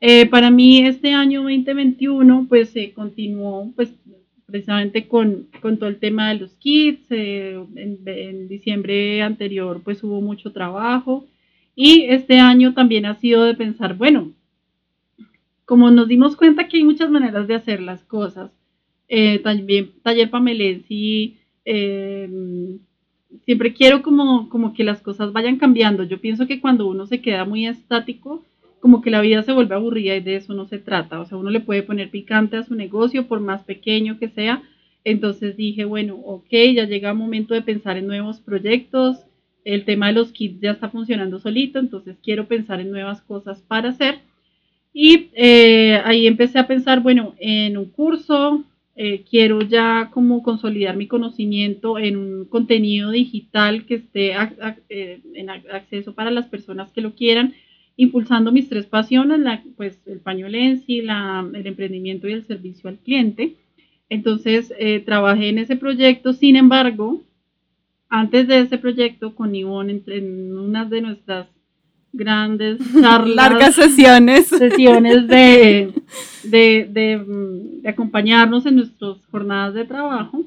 Eh, para mí este año 2021 pues se continuó pues precisamente con, con, todo el tema de los kits, eh, en, en, diciembre anterior pues hubo mucho trabajo y este año también ha sido de pensar, bueno, como nos dimos cuenta que hay muchas maneras de hacer las cosas, eh, también Taller Pamelensi, eh, siempre quiero como, como que las cosas vayan cambiando. Yo pienso que cuando uno se queda muy estático, como que la vida se vuelve aburrida y de eso no se trata. O sea, uno le puede poner picante a su negocio, por más pequeño que sea. Entonces dije, bueno, ok, ya llega el momento de pensar en nuevos proyectos. El tema de los kits ya está funcionando solito, entonces quiero pensar en nuevas cosas para hacer. Y eh, ahí empecé a pensar, bueno, en un curso, eh, quiero ya como consolidar mi conocimiento en un contenido digital que esté eh, en acceso para las personas que lo quieran, impulsando mis tres pasiones, la, pues el pañolense, la, el emprendimiento y el servicio al cliente. Entonces, trabajé en ese proyecto, sin embargo, antes de ese proyecto con Ivonne, en, en una de nuestras grandes charlas. Largas sesiones. Sesiones de, de, acompañarnos en nuestras jornadas de trabajo.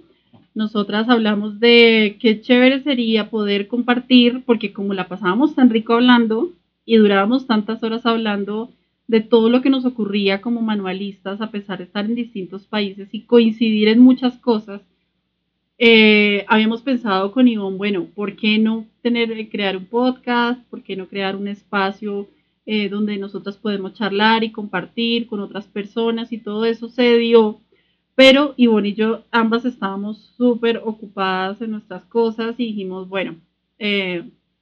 Nosotras hablamos de qué chévere sería poder compartir, porque como la pasábamos tan rico hablando y durábamos tantas horas hablando de todo lo que nos ocurría como manualistas, a pesar de estar en distintos países y coincidir en muchas cosas, eh, habíamos pensado con Ivonne, bueno, ¿por qué no tener, eh, crear un podcast? ¿Por qué no crear un espacio eh, donde nosotras podemos charlar y compartir con otras personas? Y todo eso se dio. Pero Ivonne y yo ambas estábamos súper ocupadas en nuestras cosas y dijimos, bueno,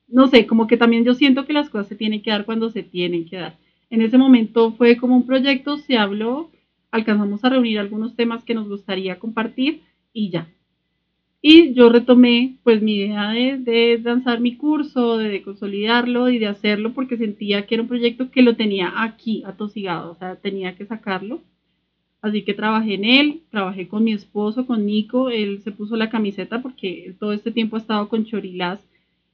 no sé, como que también yo siento que las cosas se tienen que dar cuando se tienen que dar. En ese momento fue como un proyecto, se habló, alcanzamos a reunir algunos temas que nos gustaría compartir y ya, y yo retomé pues mi idea de, de, lanzar mi curso, de, consolidarlo y de hacerlo porque sentía que era un proyecto que lo tenía aquí atosigado, o sea, tenía que sacarlo. Así que trabajé en él, trabajé con mi esposo, con Nico, él se puso la camiseta porque todo este tiempo ha estado con Chorilás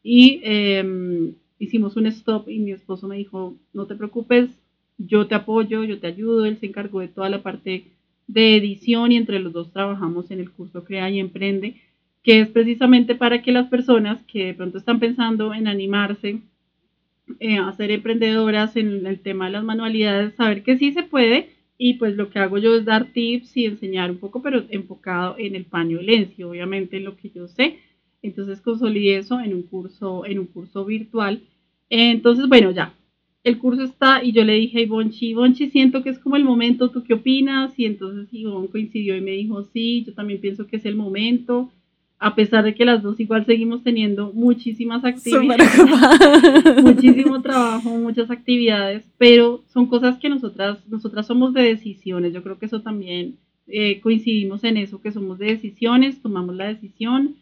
y em, hicimos un stop y mi esposo me dijo, no te preocupes, yo te apoyo, yo te ayudo, él se encargó de toda la parte de edición y entre los dos trabajamos en el curso Crea y Emprende que es precisamente para que las personas que de pronto están pensando en animarse eh, a ser emprendedoras en el tema de las manualidades, saber que sí se puede y pues lo que hago yo es dar tips y enseñar un poco, pero enfocado en el pañolense, obviamente en lo que yo sé. Entonces consolidé eso en un curso, en un curso virtual. Entonces, bueno, ya, el curso está y yo le dije a Ivonchi, Ivonchi, siento que es como el momento, ¿tú qué opinas? Y entonces Ivonne coincidió y me dijo, sí, yo también pienso que es el momento a pesar de que las dos igual seguimos teniendo muchísimas actividades, muchísimo trabajo, muchas actividades, pero son cosas que nosotras, nosotras somos de decisiones. Yo creo que eso también eh, coincidimos en eso, que somos de decisiones, tomamos la decisión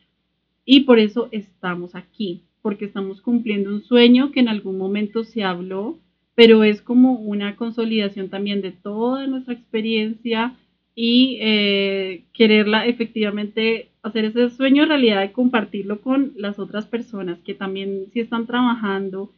y por eso estamos aquí, porque estamos cumpliendo un sueño que en algún momento se habló, pero es como una consolidación también de toda nuestra experiencia y eh, quererla efectivamente hacer ese sueño realidad de compartirlo con las otras personas que también si están trabajando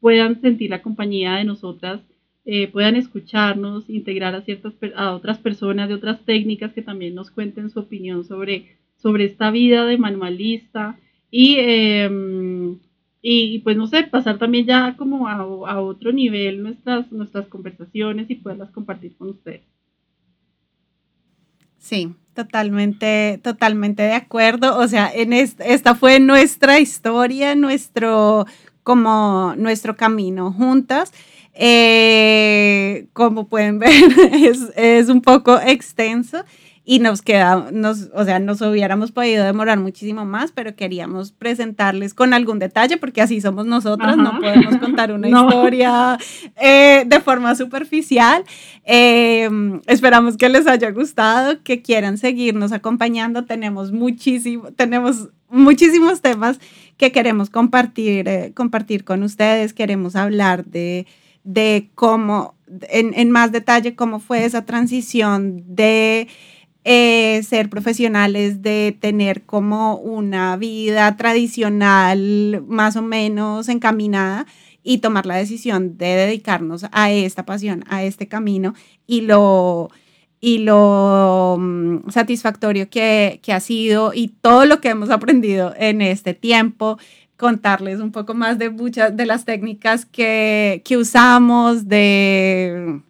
puedan sentir la compañía de nosotras, eh, puedan escucharnos, integrar a ciertas a otras personas de otras técnicas que también nos cuenten su opinión sobre, sobre esta vida de manualista y, em, y pues no sé, pasar también ya como a, a otro nivel nuestras, nuestras conversaciones y poderlas compartir con ustedes. Sí, totalmente, totalmente de acuerdo. O sea, en esta, fue nuestra historia, nuestro, como nuestro camino juntas. Eh, como pueden ver, es, es, un poco extenso y nos queda, nos, o sea, nos hubiéramos podido demorar muchísimo más, pero queríamos presentarles con algún detalle, porque así somos nosotras, no podemos contar una historia eh, de forma superficial. Em, esperamos que les haya gustado, que quieran seguirnos acompañando. Tenemos muchísimo, tenemos muchísimos temas que queremos compartir, eh, compartir con ustedes. Queremos hablar de, de cómo, en, en más detalle, cómo fue esa transición de eh, ser profesionales, de tener como una vida tradicional más o menos encaminada y tomar la decisión de dedicarnos a esta pasión, a este camino y lo, y lo mm, satisfactorio que, ha sido y todo lo que hemos aprendido en este tiempo, contarles un poco más de muchas de las técnicas que, que usamos, de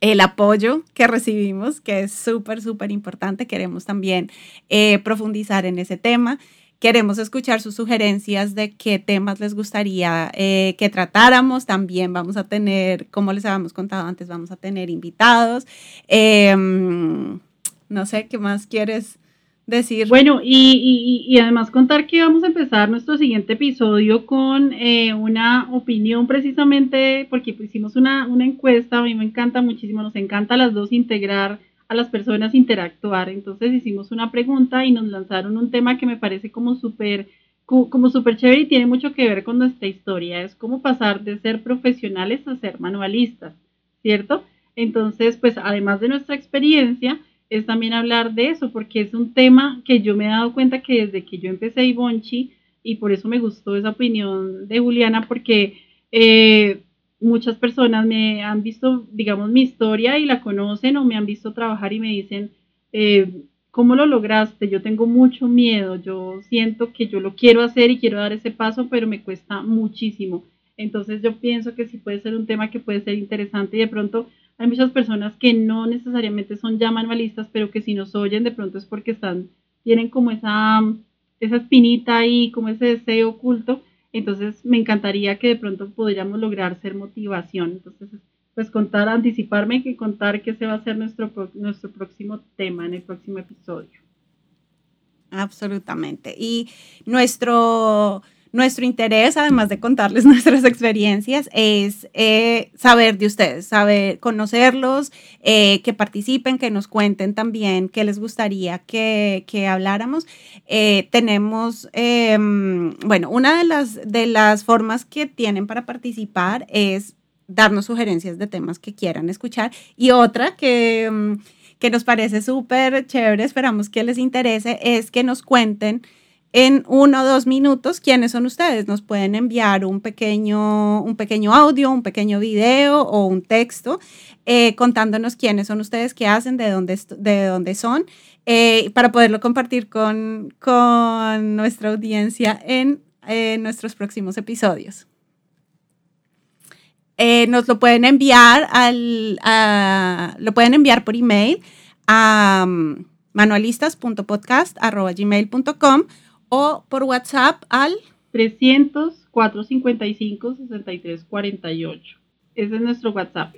el apoyo que recibimos, que es súper, súper importante. Queremos también eh, profundizar en ese tema. Queremos escuchar sus sugerencias de qué temas les gustaría eh, que tratáramos. También vamos a tener, como les habíamos contado antes, vamos a tener invitados. Em, no sé, ¿qué más quieres Bueno, y, y, además contar que vamos a empezar nuestro siguiente episodio con eh, una opinión precisamente, porque hicimos una, una, encuesta, a mí me encanta muchísimo, nos encanta a las dos integrar a las personas, interactuar. Entonces hicimos una pregunta y nos lanzaron un tema que me parece como súper como súper chévere y tiene mucho que ver con nuestra historia. Es como pasar de ser profesionales a ser manualistas, ¿cierto? Entonces, pues además de nuestra experiencia, es también hablar de eso, porque es un tema que yo me he dado cuenta que desde que yo empecé Ivonchi, y por eso me gustó esa opinión de Juliana, porque eh, muchas personas me han visto, digamos, mi historia y la conocen o me han visto trabajar y me dicen, eh, ¿cómo lo lograste? Yo tengo mucho miedo, yo siento que yo lo quiero hacer y quiero dar ese paso, pero me cuesta muchísimo. Entonces yo pienso que sí puede ser un tema que puede ser interesante y de pronto hay muchas personas que no necesariamente son ya manualistas, pero que si nos oyen de pronto es porque están, tienen como esa, esa espinita ahí, como ese deseo oculto. Entonces me encantaría que de pronto podríamos lograr ser motivación. Entonces, pues contar, anticiparme que contar que ese va a ser nuestro, nuestro próximo tema en el próximo episodio. Absolutamente. Y nuestro nuestro interés, además de contarles nuestras experiencias, es eh, saber de ustedes, saber conocerlos, eh, que participen, que nos cuenten también qué les gustaría que, habláramos. Eh, tenemos, em, bueno, una de las, de las formas que tienen para participar es darnos sugerencias de temas que quieran escuchar y otra que em, que nos parece súper chévere, esperamos que les interese, es que nos cuenten en uno o dos minutos quiénes son ustedes. Nos pueden enviar un pequeño, un pequeño audio, un pequeño video o un texto eh, contándonos quiénes son ustedes, qué hacen, de dónde, de dónde son, eh, para poderlo compartir con, con nuestra audiencia en nuestros próximos episodios. Eh, nos lo pueden enviar al, lo pueden enviar por email a um, manualistas.podcast.gmail.com o por WhatsApp al 300-455-6348. Ese es nuestro WhatsApp.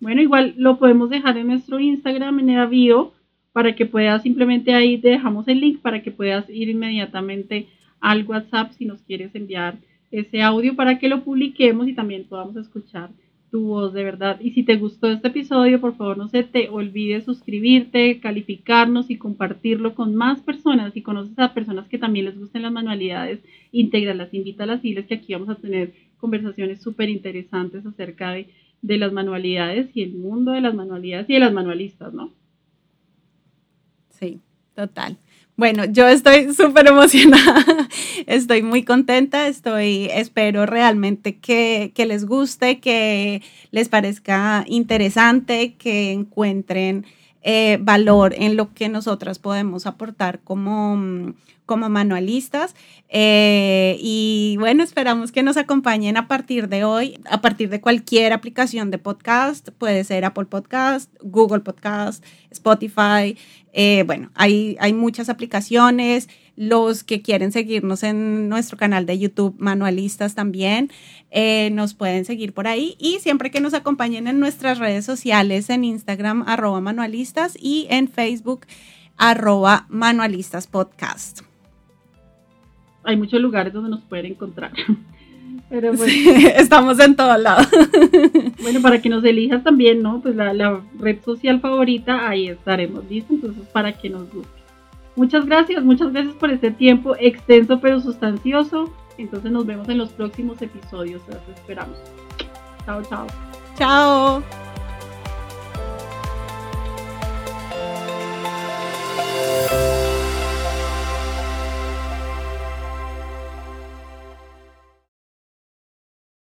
Bueno, igual lo podemos dejar en nuestro Instagram en el bio para que puedas simplemente ahí te dejamos el link para que puedas ir inmediatamente al WhatsApp si nos quieres enviar ese audio para que lo publiquemos y también podamos escuchar tu voz, de verdad. Y si te gustó este episodio, por favor no se te olvide suscribirte, calificarnos y compartirlo con más personas. Si conoces a personas que también les gusten las manualidades, intégralas, invítalas y diles que aquí vamos a tener conversaciones súper interesantes acerca de las manualidades y el mundo de las manualidades y de las manualistas, ¿no? Sí, total. Bueno, yo estoy súper emocionada, estoy muy contenta, estoy, espero realmente que, les guste, que les parezca interesante, que encuentren eh, valor en lo que nosotras podemos aportar como, como manualistas. Eh, y bueno, esperamos que nos acompañen a partir de hoy, a partir de cualquier aplicación de podcast, puede ser Apple Podcast, Google Podcast, Spotify. Eh, bueno, hay, hay muchas aplicaciones. Los que quieren seguirnos en nuestro canal de YouTube, Manualistas también, eh, nos pueden seguir por ahí. Y siempre que nos acompañen en nuestras redes sociales, en Instagram, arroba manualistas y en Facebook, arroba manualistas podcast hay muchos lugares donde nos pueden encontrar. Pero pues, estamos en todos lados. Bueno, para que nos elijas también, ¿no? Pues la, red social favorita, ahí estaremos, ¿listo? Entonces, para que nos busque. Muchas gracias, muchas gracias por este tiempo extenso pero sustancioso. Entonces nos vemos en los próximos episodios, las esperamos. Chao, chao. Chao.